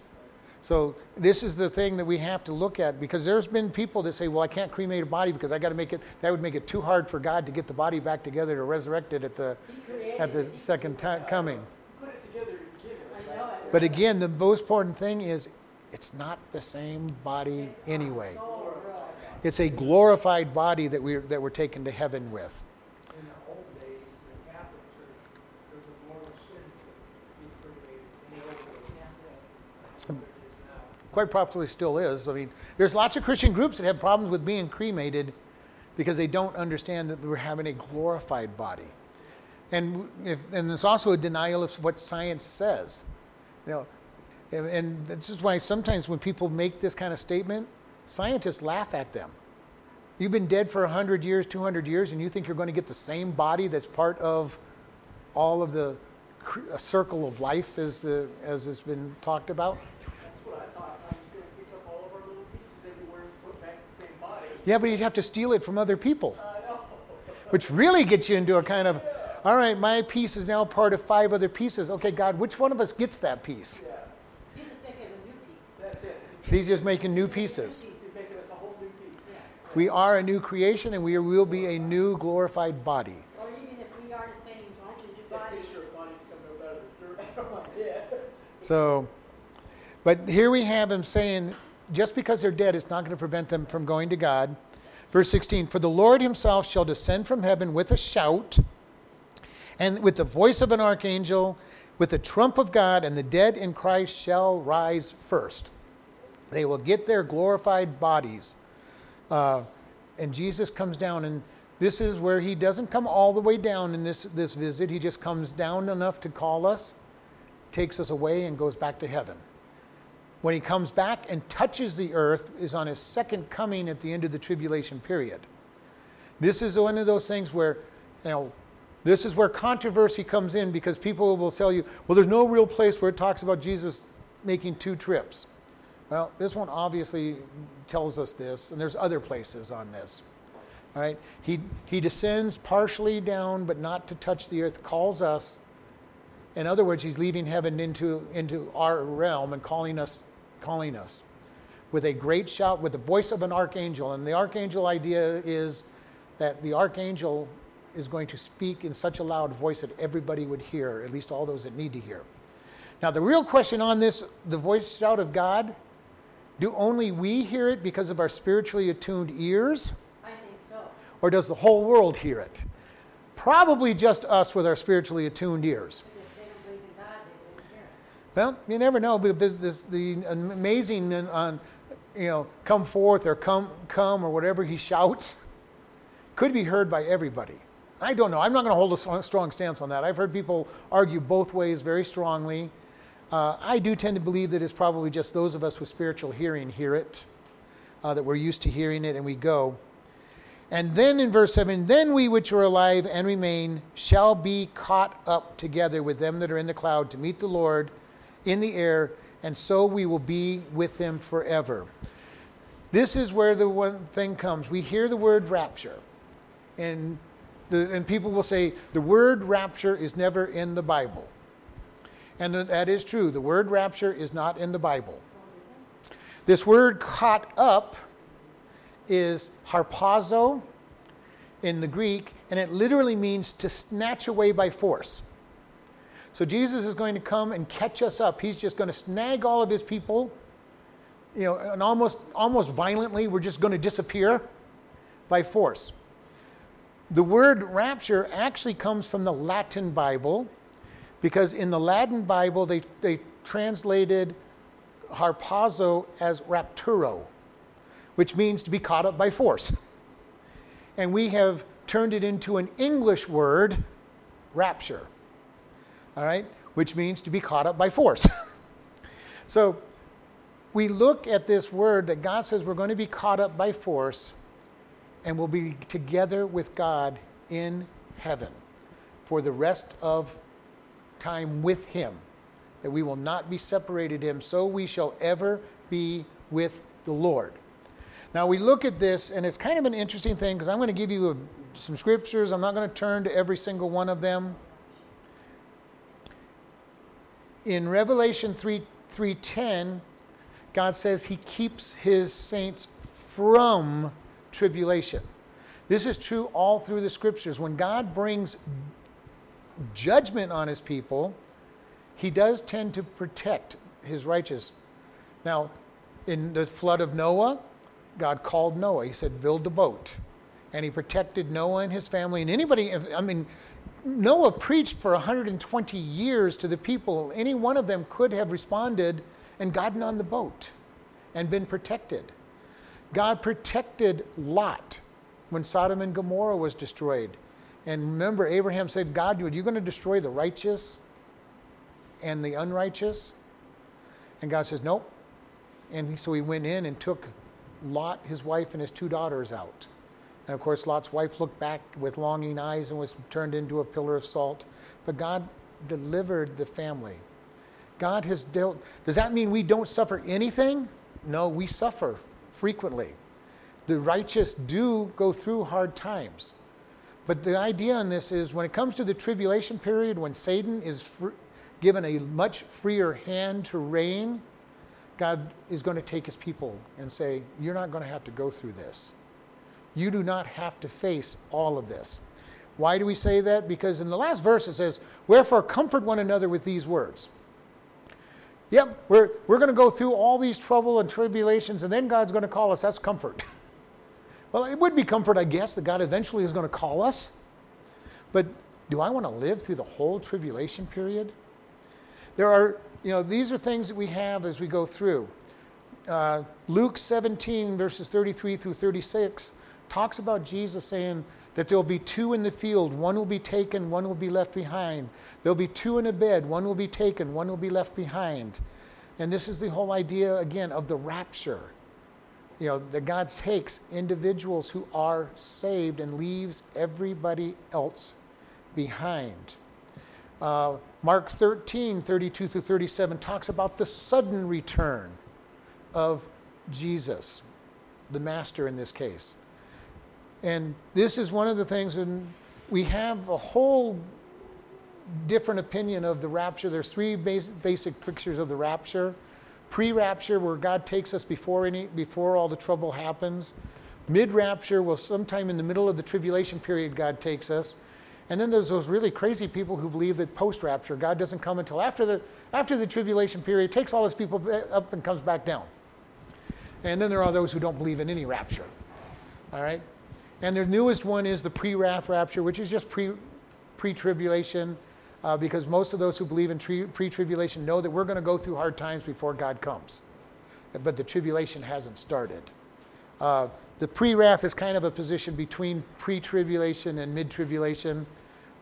So this is the thing that we have to look at because there's been people that say, well, I can't cremate a body because I got to make it, that would make it too hard for God to get the body back together to resurrect it at the, at the second time coming. put it together to begin with. I know right? it. But again, the most important thing is it's not the same body anyway. It's a glorified body that we're, that we're taken to heaven with. In the old days, in the Catholic Church, there was a mortal sin to be cremated in the old days. Yeah. That's what it is now. Quite probably still is. I mean, there's lots of Christian groups that have problems with being cremated because they don't understand that we're having a glorified body. And, if, and there's also a denial of what science says. You know, and, this is why sometimes when people make this kind of statement, scientists laugh at them. You've been dead for 100 years, 200 years, and you think you're going to get the same body that's part of all of the circle of life as, the, as has been talked about? That's what I thought, I was gonna pick up all of our little pieces everywhere and put back the same body. Yeah, but you'd have to steal it from other people, which really gets you into a kind of, all right, my piece is now part of five other pieces. Okay, God, which one of us gets that piece? Yeah, He's just making a new piece. that's it. So he's just making new pieces. He's making us a whole new piece. We are a new creation and we will be a new glorified body. Or even if we are the same So I can get that body. picture of bodies coming up out of the dirt out of my head. So, but here we have him saying, just because they're dead, it's not going to prevent them from going to God. Verse 16 For the Lord himself shall descend from heaven with a shout, and with the voice of an archangel, with the trump of God, and the dead in Christ shall rise first. They will get their glorified bodies. Uh, and Jesus comes down, and This is where he doesn't come all the way down in this, this visit. He just comes down enough to call us, takes us away, and goes back to heaven. When he comes back and touches the earth is on his second coming at the end of the tribulation period. This is one of those things where, you know, this is where controversy comes in because people will tell you, well, there's no real place where it talks about Jesus making two trips. Well, this one obviously tells us this, and there's other places on this. Right? He, he descends partially down, but not to touch the earth, calls us. In other words, he's leaving heaven into, into our realm and calling us, calling us with a great shout, with the voice of an archangel. And the archangel idea is that the archangel is going to speak in such a loud voice that everybody would hear, at least all those that need to hear. Now, the real question on this, the voice shout of God, do only we hear it because of our spiritually attuned ears? I think so. Or does the whole world hear it? Probably just us with our spiritually attuned ears. Because if they don't believe in God, they wouldn't hear it. Well, you never know, but this, this, the amazing on, you know, come forth or come, come or whatever he shouts [LAUGHS] could be heard by everybody. I don't know. I'm not going to hold a strong stance on that. I've heard people argue both ways very strongly. Uh, I do tend to believe that it's probably just those of us with spiritual hearing hear it, uh, that we're used to hearing it and we go. And then in verse 7 then we which are alive and remain shall be caught up together with them that are in the cloud to meet the Lord in the air, and so we will be with him forever. This is where the one thing comes. We hear the word rapture, and, the, and people will say the word rapture is never in the Bible. And that is true. The word rapture is not in the Bible. This word caught up is harpazo in the Greek, and it literally means to snatch away by force. So Jesus is going to come and catch us up. He's just going to snag all of his people, you know, and almost almost violently, we're just going to disappear by force. The word rapture actually comes from the Latin Bible because in the Latin Bible, they, they translated harpazo as rapturo, which means to be caught up by force. And we have turned it into an English word, rapture, all right, which means to be caught up by force. [LAUGHS] so we look at this word that God says we're going to be caught up by force and we'll be together with God in heaven for the rest of time with him, that we will not be separated him, so we shall ever be with the Lord. Now we look at this, and it's kind of an interesting thing because I'm going to give you a, some scriptures. I'm not going to turn to every single one of them. In Revelation 3 3:10, God says He keeps His saints from tribulation. This is true all through the scriptures. When God brings judgment on his people, he does tend to protect his righteous. Now, in the flood of Noah, God called Noah. He said, Build a boat. And he protected Noah and his family. And anybody, I mean, Noah preached for 120 years to the people. Any one of them could have responded and gotten on the boat and been protected. God protected Lot when Sodom and Gomorrah was destroyed. And remember, Abraham said, God, are you going to destroy the righteous and the unrighteous? And God says, Nope. And so he went in and took Lot, his wife, and his two daughters out. And of course, Lot's wife looked back with longing eyes and was turned into a pillar of salt. But God delivered the family. God has dealt. Does that mean we don't suffer anything? No, we suffer frequently. The righteous do go through hard times. But the idea on this is when it comes to the tribulation period, when Satan is fr- given a much freer hand to reign, God is going to take his people and say, You're not going to have to go through this. You do not have to face all of this. Why do we say that? Because in the last verse it says, Wherefore comfort one another with these words. Yep, we're, we're going to go through all these trouble and tribulations, and then God's going to call us. That's comfort. [LAUGHS] Well, it would be comfort, I guess, that God eventually is going to call us. But do I want to live through the whole tribulation period? There are, you know, these are things that we have as we go through. Uh, Luke 17, verses 33 through 36, talks about Jesus saying that there'll be two in the field, one will be taken, one will be left behind. There'll be two in a bed, one will be taken, one will be left behind. And this is the whole idea, again, of the rapture. You know, that God takes individuals who are saved and leaves everybody else behind. Uh, Mark 13, 32 through 37 talks about the sudden return of Jesus, the Master in this case. And this is one of the things when we have a whole different opinion of the rapture. There's three basic pictures of the rapture. Pre-rapture, where God takes us before any before all the trouble happens. Mid-rapture, well, sometime in the middle of the tribulation period, God takes us. And then there's those really crazy people who believe that post-rapture, God doesn't come until after the after the tribulation period, takes all his people up and comes back down. And then there are those who don't believe in any rapture. All right? And the newest one is the pre-wrath rapture, which is just pre pre-tribulation, uh, because most of those who believe in pre-tribulation know that we're going to go through hard times before God comes, but the tribulation hasn't started. Uh, the pre-wrath is kind of a position between pre-tribulation and mid-tribulation,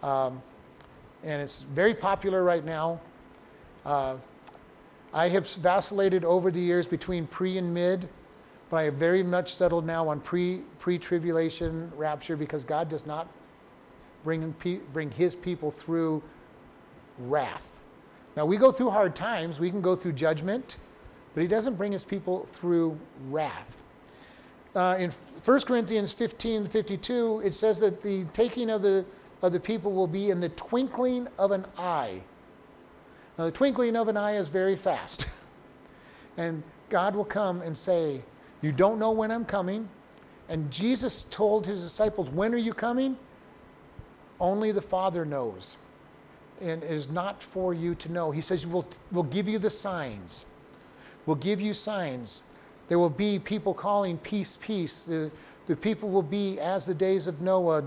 um, and it's very popular right now. Uh, I have vacillated over the years between pre and mid. But I have very much settled now on pre pre tribulation rapture because God does not bring bring His people through wrath. Now we go through hard times. We can go through judgment, but He doesn't bring His people through wrath. Uh, in 1 Corinthians 15 52, it says that the taking of the, of the people will be in the twinkling of an eye. Now, the twinkling of an eye is very fast. [LAUGHS] and God will come and say, you don't know when I'm coming. And Jesus told his disciples, When are you coming? Only the Father knows. And it is not for you to know. He says, We'll, we'll give you the signs. We'll give you signs. There will be people calling peace, peace. The, the people will be as the days of Noah.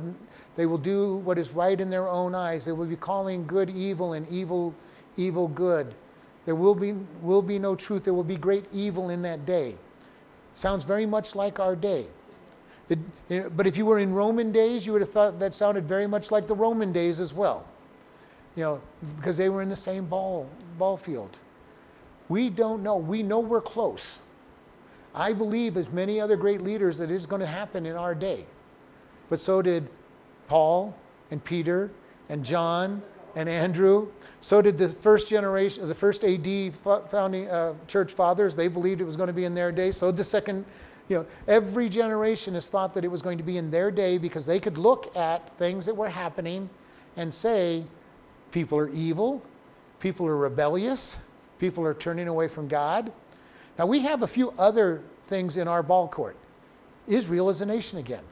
They will do what is right in their own eyes. They will be calling good evil and evil, evil good. There will be, will be no truth. There will be great evil in that day. Sounds very much like our day. It, but if you were in Roman days, you would have thought that sounded very much like the Roman days as well. You know, because they were in the same ball, ball field. We don't know. We know we're close. I believe, as many other great leaders, that it is going to happen in our day. But so did Paul and Peter and John and Andrew. So did the first generation, the first AD founding uh, church fathers. They believed it was going to be in their day. So the second, you know, every generation has thought that it was going to be in their day because they could look at things that were happening and say, people are evil, people are rebellious, people are turning away from God. Now we have a few other things in our ball court. Israel is a nation again.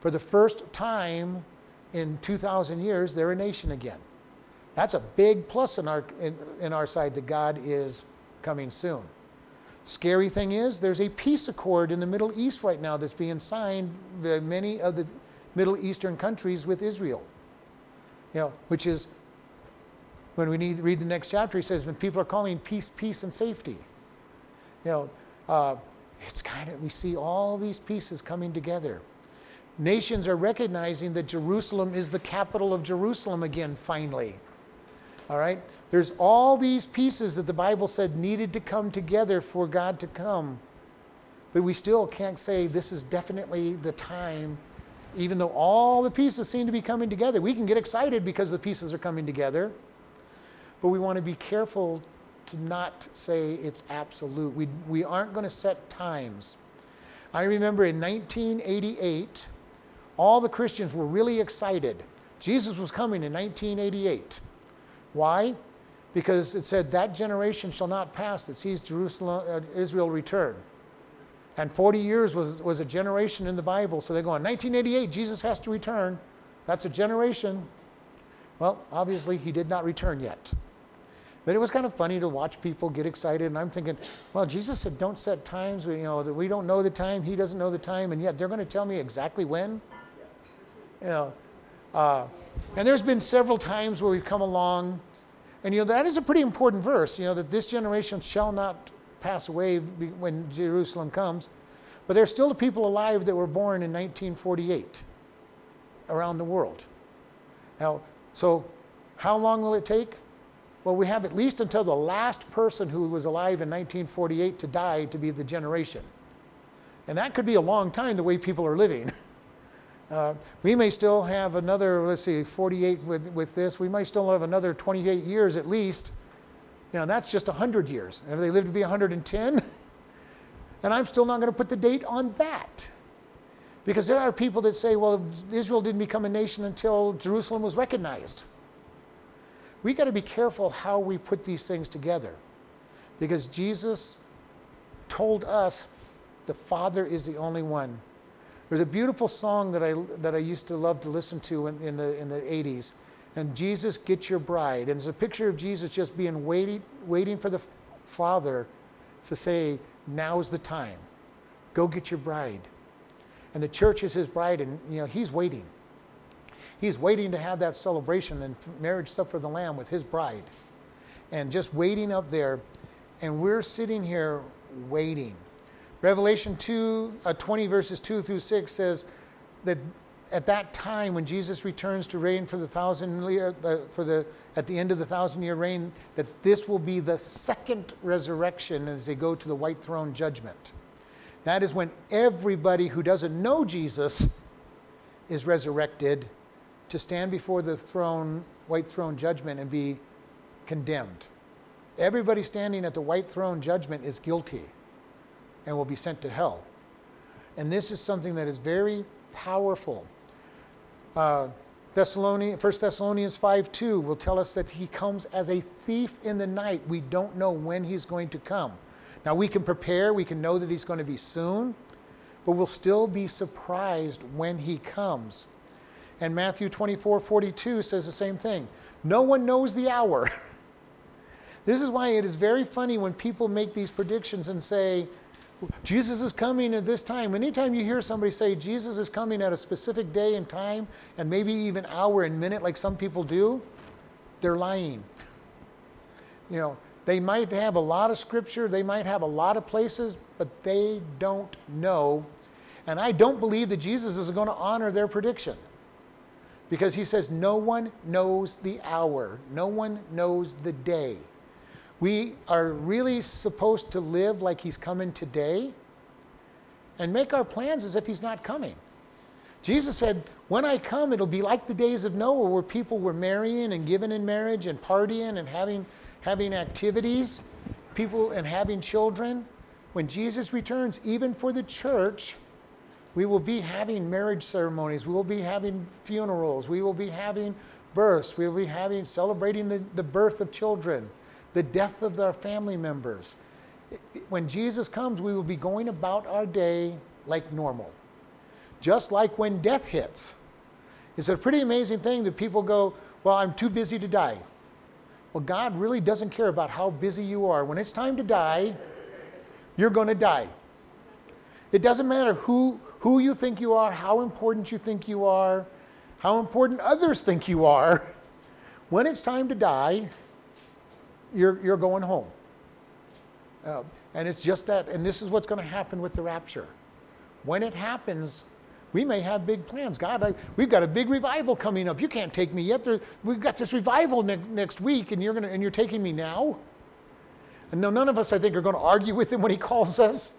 For the first time in 2,000 years, they're a nation again. That's a big plus in our, in, in our side that God is coming soon. Scary thing is, there's a peace accord in the Middle East right now that's being signed by many of the Middle Eastern countries with Israel. You know, which is when we need read the next chapter, he says, when people are calling peace, peace, and safety. You know, uh, it's kind of we see all these pieces coming together. Nations are recognizing that Jerusalem is the capital of Jerusalem again, finally. All right? There's all these pieces that the Bible said needed to come together for God to come. But we still can't say this is definitely the time, even though all the pieces seem to be coming together. We can get excited because the pieces are coming together, but we want to be careful to not say it's absolute. We, we aren't going to set times. I remember in 1988, all the Christians were really excited. Jesus was coming in 1988. Why? Because it said, That generation shall not pass that sees Jerusalem, uh, Israel return. And 40 years was, was a generation in the Bible. So they're going, 1988, Jesus has to return. That's a generation. Well, obviously, he did not return yet. But it was kind of funny to watch people get excited. And I'm thinking, well, Jesus said, don't set times. You know, we don't know the time. He doesn't know the time. And yet they're going to tell me exactly when. You know, uh, and there's been several times where we've come along, and you know that is a pretty important verse. You know that this generation shall not pass away when Jerusalem comes, but there's still the people alive that were born in 1948. around the world. Now, so how long will it take? Well, we have at least until the last person who was alive in 1948 to die to be the generation. And that could be a long time the way people are living. [LAUGHS] Uh, we may still have another, let's see, 48 with, with this. We might still have another 28 years at least. Know, that's just 100 years. And if they live to be 110, [LAUGHS] and I'm still not going to put the date on that. Because there are people that say, well, Israel didn't become a nation until Jerusalem was recognized. We got to be careful how we put these things together. Because Jesus told us the Father is the only one. There's a beautiful song that I, that I used to love to listen to in, in, the, in the 80s. And Jesus, get your bride. And it's a picture of Jesus just being waiting, waiting for the Father to say, now's the time. Go get your bride. And the church is his bride, and you know, he's waiting. He's waiting to have that celebration and marriage supper of the Lamb with his bride. And just waiting up there. And we're sitting here waiting. Revelation 2, uh, 20 verses 2 through 6 says that at that time when Jesus returns to reign for the thousand year, uh, for the at the end of the thousand year reign, that this will be the second resurrection as they go to the white throne judgment. That is when everybody who doesn't know Jesus is resurrected to stand before the throne, white throne judgment and be condemned. Everybody standing at the white throne judgment is guilty and will be sent to hell. And this is something that is very powerful. Uh, Thessalonians, 1 Thessalonians 5 2 will tell us that he comes as a thief in the night. We don't know when he's going to come. Now we can prepare, we can know that he's going to be soon, but we'll still be surprised when he comes. And Matthew 24 42 says the same thing. No one knows the hour. [LAUGHS] this is why it is very funny when people make these predictions and say, Jesus is coming at this time. Anytime you hear somebody say Jesus is coming at a specific day and time, and maybe even hour and minute, like some people do, they're lying. You know, they might have a lot of scripture, they might have a lot of places, but they don't know. And I don't believe that Jesus is going to honor their prediction. Because he says, No one knows the hour, no one knows the day. We are really supposed to live like he's coming today and make our plans as if he's not coming. Jesus said, When I come, it'll be like the days of Noah, where people were marrying and giving in marriage and partying and having, having activities, people and having children. When Jesus returns, even for the church, we will be having marriage ceremonies, we will be having funerals, we will be having births, we will be having celebrating the, the birth of children the death of their family members. When Jesus comes, we will be going about our day like normal. Just like when death hits. It's a pretty amazing thing that people go, Well, I'm too busy to die. Well, God really doesn't care about how busy you are. When it's time to die, you're going to die. It doesn't matter who, who you think you are, how important you think you are, how important others think you are. [LAUGHS] When it's time to die, you're, you're going home. Uh, and it's just that, and this is what's going to happen with the rapture. When it happens, we may have big plans. God, I, we've got a big revival coming up. You can't take me yet. There, we've got this revival ne- next week, and you're gonna, and you're taking me now. And no, none of us, I think, are going to argue with him when he calls us.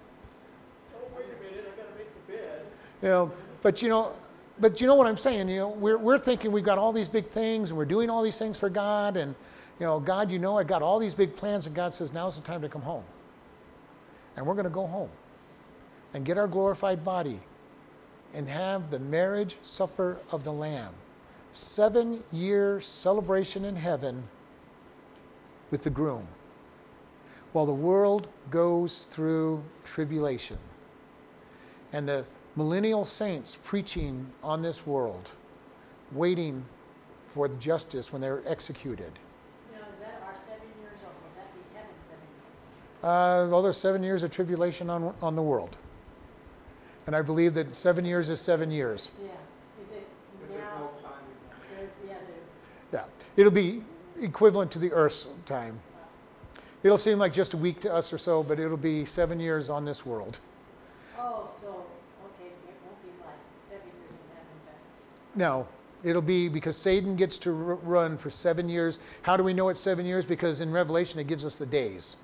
Oh, wait a minute, I gotta make the bed. You know, but you know, but you know what I'm saying. You know, we're we're thinking we've got all these big things, and we're doing all these things for God, and you know, God, you know, I got all these big plans, and God says, now's the time to come home. And we're going to go home and get our glorified body and have the marriage supper of the Lamb. Seven year celebration in heaven with the groom while the world goes through tribulation. And the millennial saints preaching on this world, waiting for the justice when they're executed. Now, is that our seven years or will that be heaven seven years? Uh, well, there's seven years of tribulation on, on the world. And I believe that seven years is seven years. Yeah, is it But there's now, no time in that. there's, yeah, there's, Yeah. It'll be equivalent to the Earth's time. It'll seem like just a week to us or so, but it'll be seven years on this world. oh, so, okay, it won't be like seven years in heaven, but No, it'll be because Satan gets to r- run for seven years. How do we know it's seven years? Because in Revelation it gives us the days.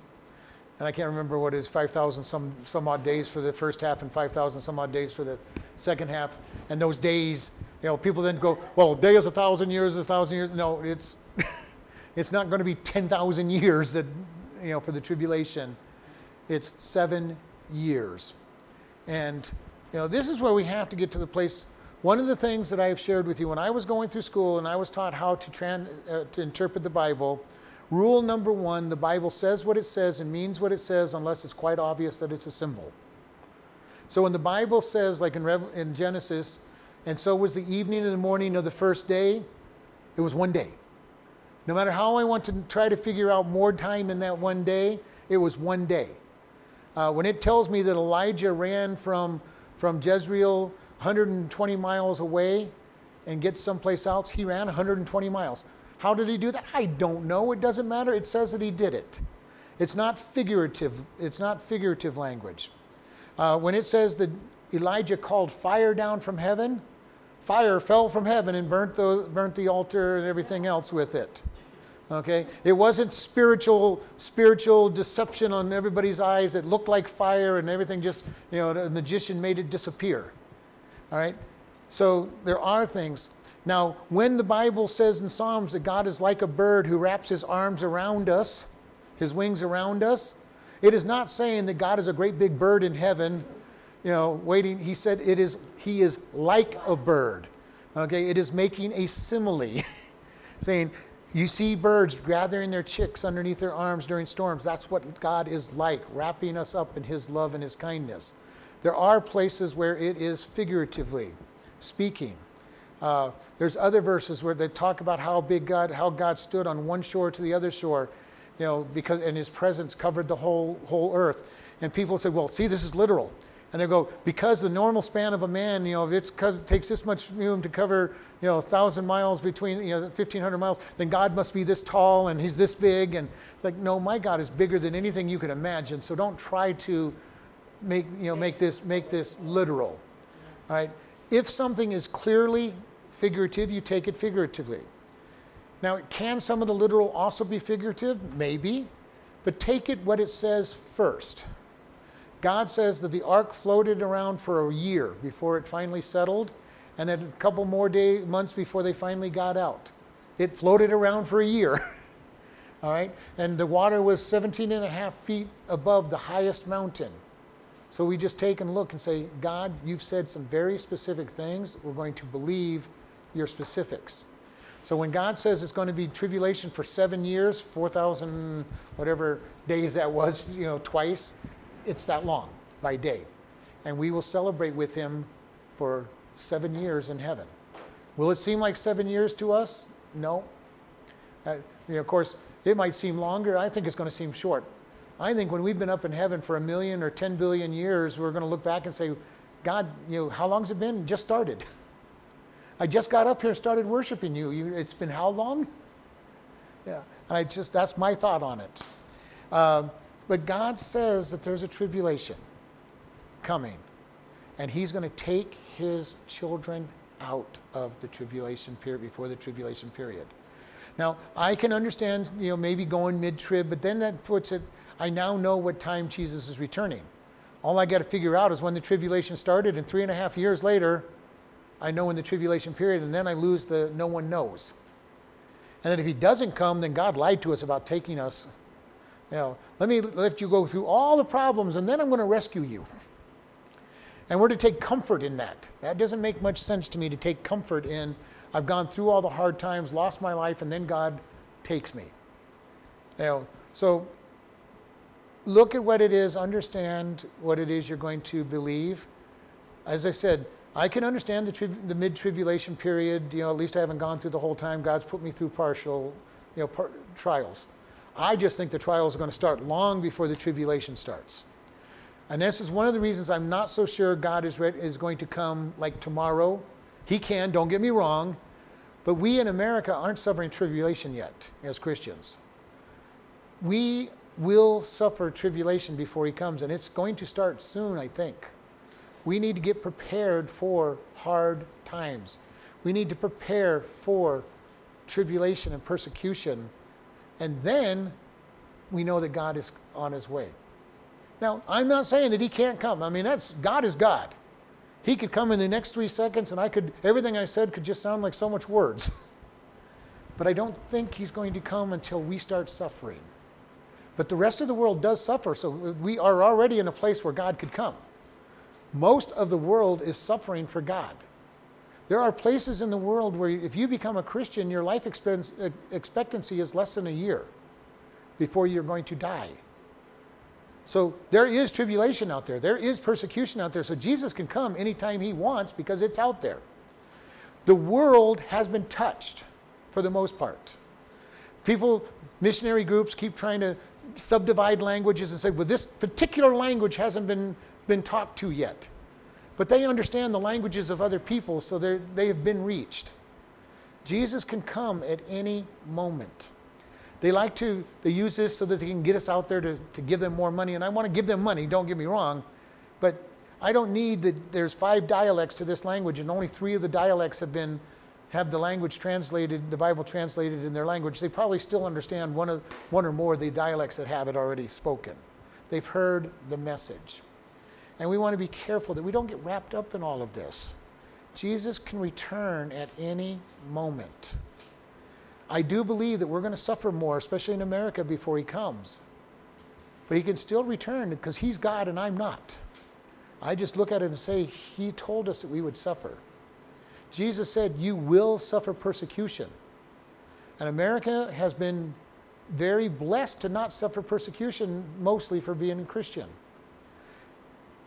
And I can't remember what is, 5,000 some, some odd days for the first half and 5,000 some odd days for the second half. And those days, you know, people then go, well, a day is a thousand years, is a thousand years. No, it's, [LAUGHS] it's not going to be 10,000 years that, you know, for the tribulation. It's seven years. And, you know, this is where we have to get to the place. One of the things that I've shared with you when I was going through school and I was taught how to, tran- uh, to interpret the Bible, rule number one the Bible says what it says and means what it says unless it's quite obvious that it's a symbol. So when the Bible says, like in, in Genesis, and so was the evening and the morning of the first day, it was one day. No matter how I want to try to figure out more time in that one day, it was one day. Uh, when it tells me that Elijah ran from, from Jezreel 120 miles away and gets someplace else, he ran 120 miles. How did he do that? I don't know. It doesn't matter. It says that he did it. It's not figurative. It's not figurative language. Uh, when it says that Elijah called fire down from heaven, fire fell from heaven and burnt the, burnt the altar and everything else with it. Okay? It wasn't spiritual spiritual deception on everybody's eyes. It looked like fire and everything just, you know, the magician made it disappear. All right? So there are things. Now, when the Bible says in Psalms that God is like a bird who wraps his arms around us, his wings around us, it is not saying that God is a great big bird in heaven, you know, waiting. He said it is he is like a bird. Okay, it is making a simile, [LAUGHS] saying you see birds gathering their chicks underneath their arms during storms. That's what God is like, wrapping us up in his love and his kindness. There are places where it is figuratively speaking. Uh, there's other verses where they talk about how big God, how God stood on one shore to the other shore, you know, because and His presence covered the whole whole earth. And people say, well, see, this is literal. And they go, because the normal span of a man, you know, if it takes this much room to cover, you know, a thousand miles between, you know, 1,500 miles, then God must be this tall and he's this big. And it's like, no, my God is bigger than anything you can imagine. So don't try to make, you know, make this, make this literal. All right. If something is clearly figurative, you take it figuratively. Now, can some of the literal also be figurative? Maybe. But take it what it says first. God says that the ark floated around for a year before it finally settled, and then a couple more day, months before they finally got out. It floated around for a year. [LAUGHS] All right? And the water was 17 and a half feet above the highest mountain. So we just take and look and say, God, you've said some very specific things. We're going to believe your specifics. So when God says it's going to be tribulation for seven years, 4,000 whatever days that was, you know, twice, it's that long by day. And we will celebrate with him for seven years in heaven. Will it seem like seven years to us? No. Uh, you know, of course, it might seem longer. I think it's going to seem short. I think when we've been up in heaven for a million or 10 billion years, we're going to look back and say, God, you know, how long's it been? Just started. [LAUGHS] I just got up here and started worshiping you. you it's been how long? [LAUGHS] Yeah. And I just, that's my thought on it. Um, but God says that there's a tribulation coming, and He's going to take His children out of the tribulation period before the tribulation period. Now, I can understand, you know, maybe going mid-trib, but then that puts it. I now know what time Jesus is returning. All I got to figure out is when the tribulation started, and three and a half years later, I know in the tribulation period, and then I lose the no one knows. And then if he doesn't come, then God lied to us about taking us. You know, let me let you go through all the problems, and then I'm going to rescue you. And we're to take comfort in that. That doesn't make much sense to me to take comfort in I've gone through all the hard times, lost my life, and then God takes me. You know, so look at what it is, understand what it is you're going to believe. As I said, I can understand the, tri- the mid tribulation period. You know, at least I haven't gone through the whole time. God's put me through partial, you know, par- trials. I just think the trials are going to start long before the tribulation starts. And this is one of the reasons I'm not so sure God is, re- is going to come like tomorrow. He can, don't get me wrong. But we in America aren't suffering tribulation yet as Christians. We will suffer tribulation before He comes, and it's going to start soon, I think. We need to get prepared for hard times. We need to prepare for tribulation and persecution. And then we know that God is on his way. Now, I'm not saying that he can't come. I mean, that's God is God. He could come in the next three seconds, and I could everything I said could just sound like so much words. [LAUGHS] But I don't think he's going to come until we start suffering. But the rest of the world does suffer, so we are already in a place where God could come. Most of the world is suffering for God. There are places in the world where if you become a Christian, your life expectancy is less than a year before you're going to die. So there is tribulation out there. There is persecution out there. So Jesus can come anytime he wants because it's out there. The world has been touched for the most part. People, missionary groups keep trying to subdivide languages and say, well, this particular language hasn't been, been talked to yet. But they understand the languages of other people, so they have been reached. Jesus can come at any moment. They like to they use this so that they can get us out there to, to give them more money. And I want to give them money, don't get me wrong. But I don't need that there's five dialects to this language, and only three of the dialects have been have the language translated, the Bible translated in their language, they probably still understand one, of, one or more of the dialects that have it already spoken. They've heard the message. And we want to be careful that we don't get wrapped up in all of this. Jesus can return at any moment. I do believe that we're going to suffer more, especially in America, before he comes. But he can still return because he's God and I'm not. I just look at it and say, He told us that we would suffer. Jesus said, You will suffer persecution. And America has been very blessed to not suffer persecution, mostly for being a Christian.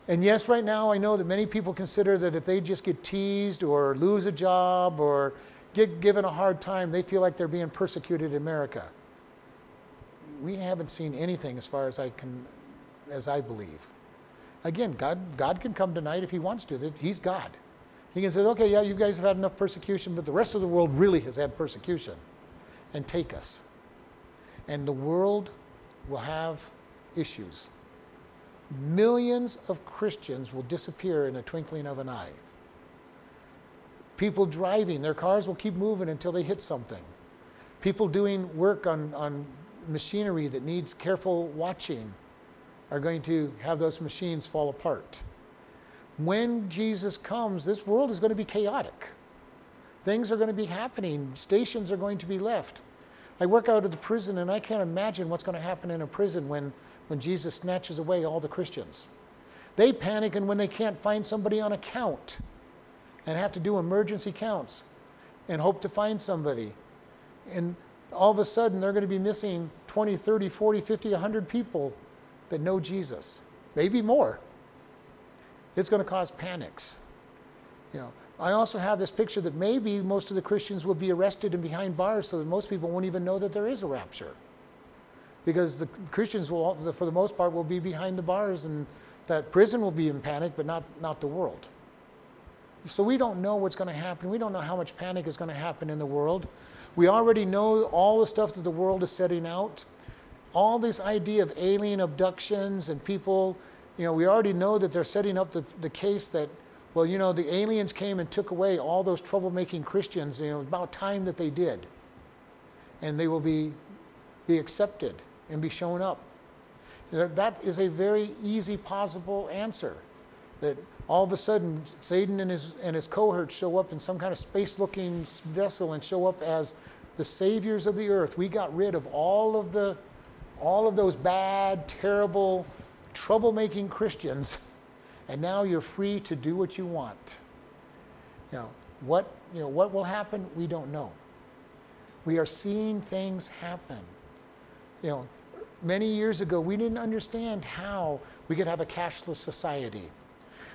And yes, right now I know that many people consider that if they just get teased or lose a job or get given a hard time, they feel like they're being persecuted in America. We haven't seen anything as far as I can as I believe. Again, God God can come tonight if he wants to. He's God. He can say, okay, yeah, you guys have had enough persecution, but the rest of the world really has had persecution and take us. And the world will have issues. Millions of Christians will disappear in a twinkling of an eye. People driving, their cars will keep moving until they hit something. People doing work on, on machinery that needs careful watching are going to have those machines fall apart when Jesus comes, this world is going to be chaotic. Things are going to be happening, stations are going to be left. I work out of the prison, and I can't imagine what's going to happen in a prison when, when Jesus snatches away all the Christians. They panic and when they can't find somebody on a count and have to do emergency counts and hope to find somebody. And all of a sudden, they're going to be missing 20, 30, 40, 50, 100 people that know Jesus, maybe more it's going to cause panics. You know, I also have this picture that maybe most of the Christians will be arrested and behind bars so that most people won't even know that there is a rapture. Because the Christians will, for the most part, will be behind the bars and that prison will be in panic, but not, not the world. So we don't know what's going to happen. We don't know how much panic is going to happen in the world. We already know all the stuff that the world is setting out. All this idea of alien abductions and people you know, we already know that they're setting up the, the case that, well, you know, the aliens came and took away all those troublemaking Christians. You know, about time that they did. And they will be, be accepted and be shown up. That is a very easy possible answer. That all of a sudden Satan and his, and his cohorts show up in some kind of space looking vessel and show up as the saviors of the earth. We got rid of all of the all of those bad, terrible troublemaking Christians, and now you're free to do what you want. You know, what, you know, what will happen, we don't know. We are seeing things happen. You know, many years ago, we didn't understand how we could have a cashless society.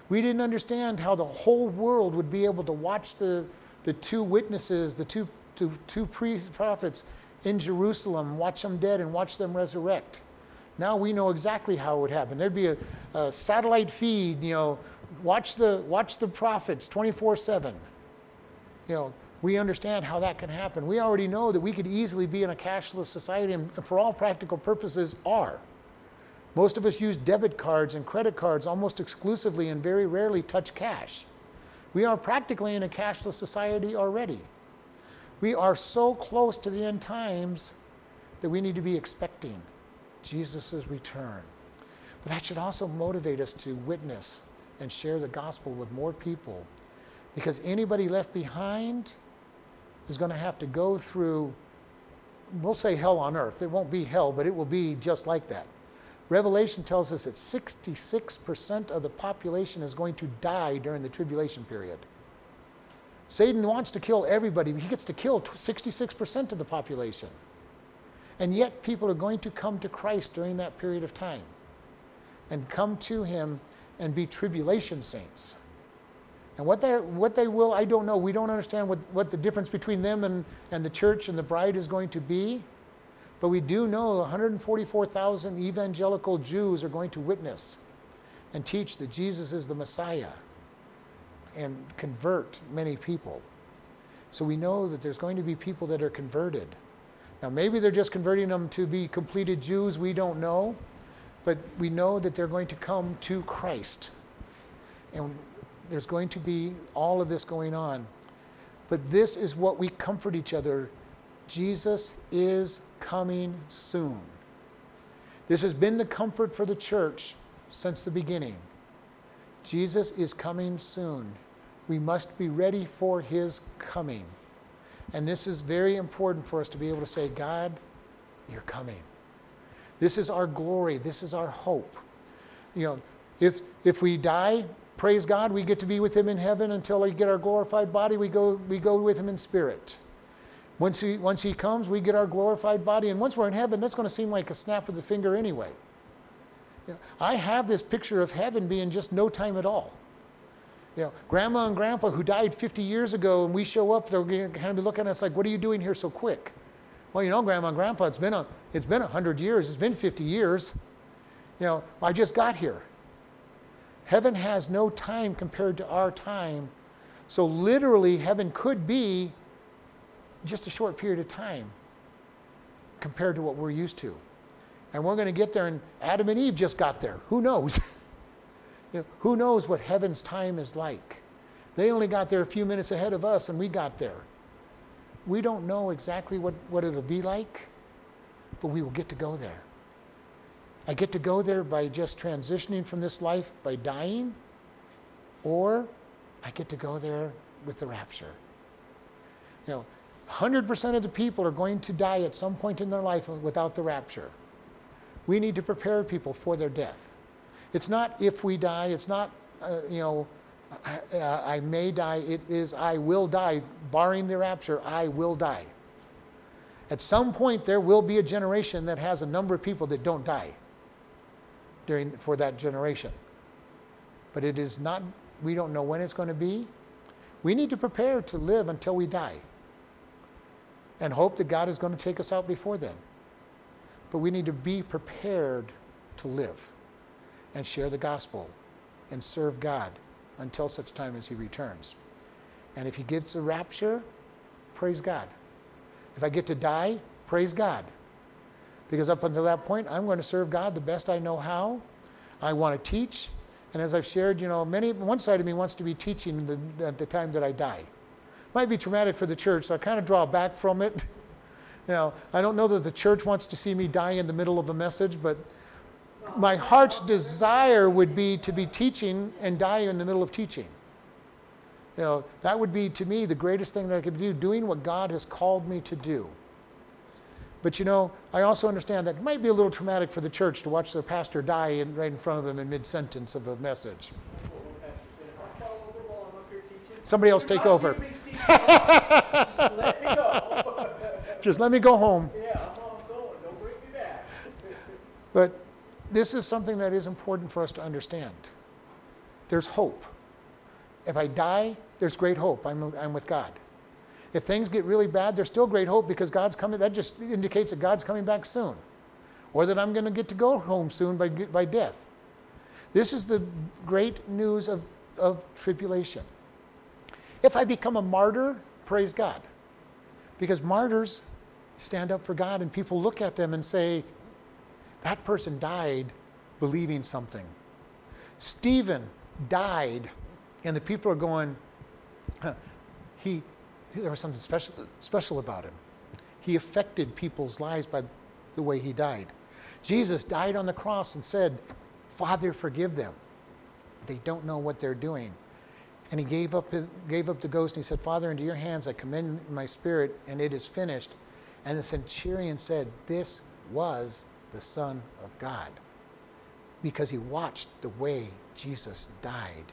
We didn't understand how the whole world would be able to watch the, the two witnesses, the two, two, two prophets in Jerusalem, watch them dead and watch them resurrect. Now we know exactly how it would happen. There'd be a, a satellite feed, you know, watch the, watch the prophets 24 7. You know, we understand how that can happen. We already know that we could easily be in a cashless society and for all practical purposes are. Most of us use debit cards and credit cards almost exclusively and very rarely touch cash We are practically in a cashless society already. We are so close to the end times that we need to be expecting Jesus' return. But that should also motivate us to witness and share the gospel with more people because anybody left behind is going to have to go through, we'll say hell on earth. It won't be hell, but it will be just like that. Revelation tells us that 66% of the population is going to die during the tribulation period. Satan wants to kill everybody, he gets to kill 66% of the population. And yet, people are going to come to Christ during that period of time and come to him and be tribulation saints. And what they, what they will, I don't know. We don't understand what, what the difference between them and, and the church and the bride is going to be. But we do know 144,000 evangelical Jews are going to witness and teach that Jesus is the Messiah and convert many people. So we know that there's going to be people that are converted. Now, maybe they're just converting them to be completed Jews, we don't know. But we know that they're going to come to Christ. And there's going to be all of this going on. But this is what we comfort each other Jesus is coming soon. This has been the comfort for the church since the beginning. Jesus is coming soon. We must be ready for his coming. And this is very important for us to be able to say, God, you're coming. This is our glory. This is our hope. You know, if, if we die, praise God, we get to be with him in heaven until we get our glorified body. We go, we go with him in spirit. Once he, once he comes, we get our glorified body. And once we're in heaven, that's going to seem like a snap of the finger anyway. I have this picture of heaven being just no time at all. You know, grandma and grandpa who died 50 years ago, and we show up, they're going to be looking at us like, what are you doing here so quick? Well, you know, grandma and grandpa, it's been a, it's been 100 years, it's been 50 years. You know, I just got here. Heaven has no time compared to our time. So, literally, heaven could be just a short period of time compared to what we're used to. And we're going to get there, and Adam and Eve just got there. Who knows? [LAUGHS] you know, who knows what heaven's time is like? They only got there a few minutes ahead of us, and we got there. We don't know exactly what, what it'll be like, but we will get to go there. I get to go there by just transitioning from this life by dying, or I get to go there with the rapture. You know, 100% of the people are going to die at some point in their life without the rapture. We need to prepare people for their death. It's not if we die, it's not, uh, you know, I, uh, I may die. It is I will die, barring the rapture, I will die. At some point, there will be a generation that has a number of people that don't die during for that generation. But it is not. We don't know when it's going to be. We need to prepare to live until we die, and hope that God is going to take us out before then. But we need to be prepared to live, and share the gospel, and serve God until such time as He returns. And if He gives a rapture, praise God. If I get to die, praise God. Because up until that point, I'm going to serve God the best I know how. I want to teach. And as I've shared, you know, many one side of me wants to be teaching the, at the time that I die. Might be traumatic for the church, so I kind of draw back from it. [LAUGHS] Now, I don't know that the church wants to see me die in the middle of a message, but my heart's desire would be to be teaching and die in the middle of teaching. You know, that would be to me the greatest thing that I could do, doing what God has called me to do. But you know, I also understand that it might be a little traumatic for the church to watch their pastor die in, right in front of them in mid sentence of a message. That's what one pastor said. If I fall over while I'm up here teaching, Somebody else take over. give me seat. [LAUGHS] Just let me go. Just let me go home. yeah, I'm, I'm going. Don't bring me back. But this is something that is important for us to understand. There's hope. If I die, there's great hope. I'm, I'm with God. If things get really bad, there's still great hope because God's coming. That just indicates that God's coming back soon, or that I'm going to get to go home soon by, by death. This is the great news of, of tribulation. If I become a martyr, praise God. Because martyrs stand up for God and people look at them and say, that person died believing something. Stephen died, and the people are going, he, there was something special, special about him. He affected people's lives by the way he died. Jesus died on the cross and said, Father, forgive them. They don't know what they're doing. And he gave up, gave up the ghost and he said, Father, into your hands I commend my spirit, and it is finished. And the centurion said, This was the Son of God because he watched the way Jesus died.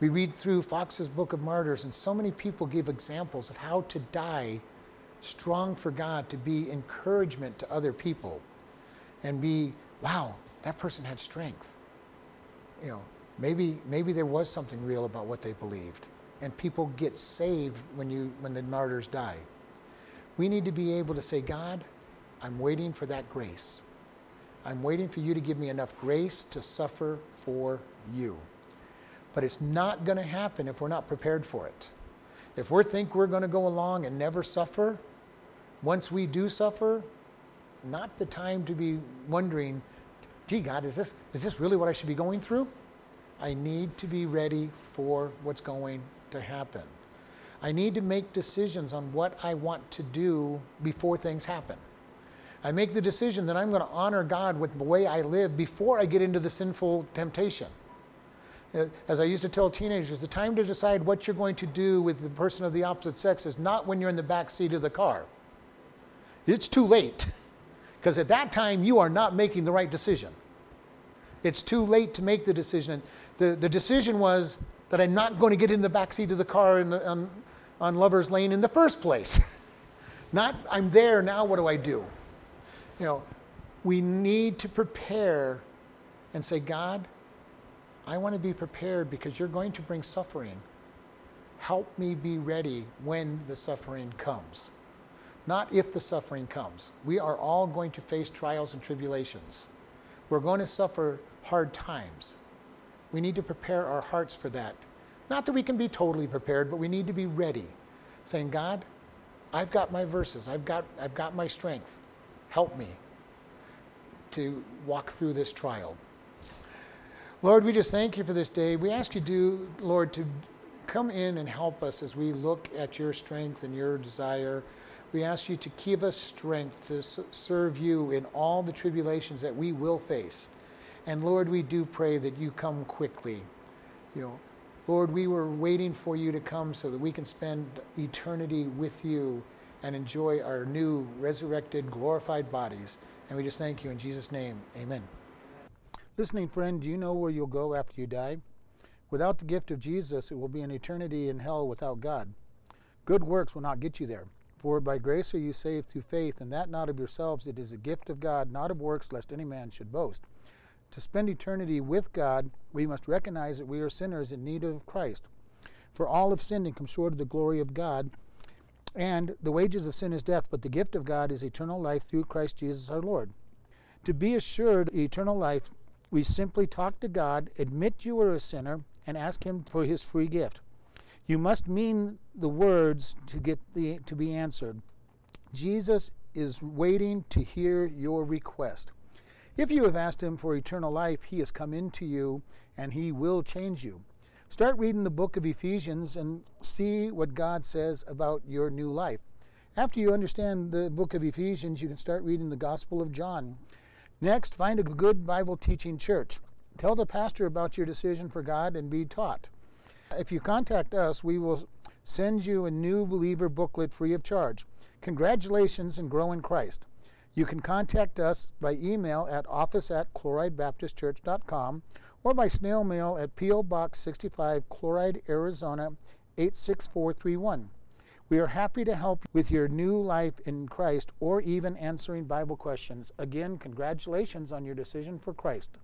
We read through Foxe's Book of Martyrs, and so many people give examples of how to die strong for God, to be encouragement to other people, and be, wow, that person had strength. You know, maybe maybe there was something real about what they believed, and people get saved when you when the martyrs die. We need to be able to say, God, I'm waiting for that grace. I'm waiting for you to give me enough grace to suffer for you. But it's not going to happen if we're not prepared for it. If we think we're going to go along and never suffer, once we do suffer, not the time to be wondering, gee, God, is this, is this really what I should be going through? I need to be ready for what's going to happen. I need to make decisions on what I want to do before things happen. I make the decision that I'm going to honor God with the way I live before I get into the sinful temptation. Uh, as I used to tell teenagers, the time to decide what you're going to do with the person of the opposite sex is not when you're in the back seat of the car. It's too late. [LAUGHS] Because at that time, you are not making the right decision. It's too late to make the decision. The, the decision was that I'm not going to get in the back seat of the car the, on, on Lover's Lane in the first place. [LAUGHS] not, I'm there, now what do I do? You know, we need to prepare and say, God, I want to be prepared because you're going to bring suffering. Help me be ready when the suffering comes. Not if the suffering comes. We are all going to face trials and tribulations. We're going to suffer hard times. We need to prepare our hearts for that. Not that we can be totally prepared, but we need to be ready. Saying, God, I've got my verses, I've got, I've got my strength. Help me to walk through this trial. Lord, we just thank you for this day. We ask you, do, Lord, to come in and help us as we look at your strength and your desire. We ask you to give us strength to serve you in all the tribulations that we will face. And Lord, we do pray that you come quickly. You know, Lord, we were waiting for you to come so that we can spend eternity with you and enjoy our new resurrected, glorified bodies. And we just thank you in Jesus' name. Amen. Listening friend, do you know where you'll go after you die? Without the gift of Jesus, it will be an eternity in hell without God. Good works will not get you there. For by grace are you saved through faith, and that not of yourselves, it is a gift of God, not of works, lest any man should boast. To spend eternity with God, we must recognize that we are sinners in need of Christ. For all have sinned and come short of the glory of God, and the wages of sin is death, but the gift of God is eternal life through Christ Jesus our Lord. To be assured eternal life we simply talk to God, admit you are a sinner, and ask Him for His free gift. You must mean the words to get the to be answered. Jesus is waiting to hear your request. If you have asked him for eternal life, he has come into you and he will change you. Start reading the book of Ephesians and see what God says about your new life. After you understand the book of Ephesians, you can start reading the Gospel of John. Next, find a good Bible teaching church. Tell the pastor about your decision for God and be taught. If you contact us, we will send you a new believer booklet free of charge. Congratulations and grow in Christ. You can contact us by email at office at chloridebaptistchurch.com or by snail mail at P.O. Box 65, Chloride, Arizona 86431. We are happy to help with your new life in Christ or even answering Bible questions. Again, congratulations on your decision for Christ.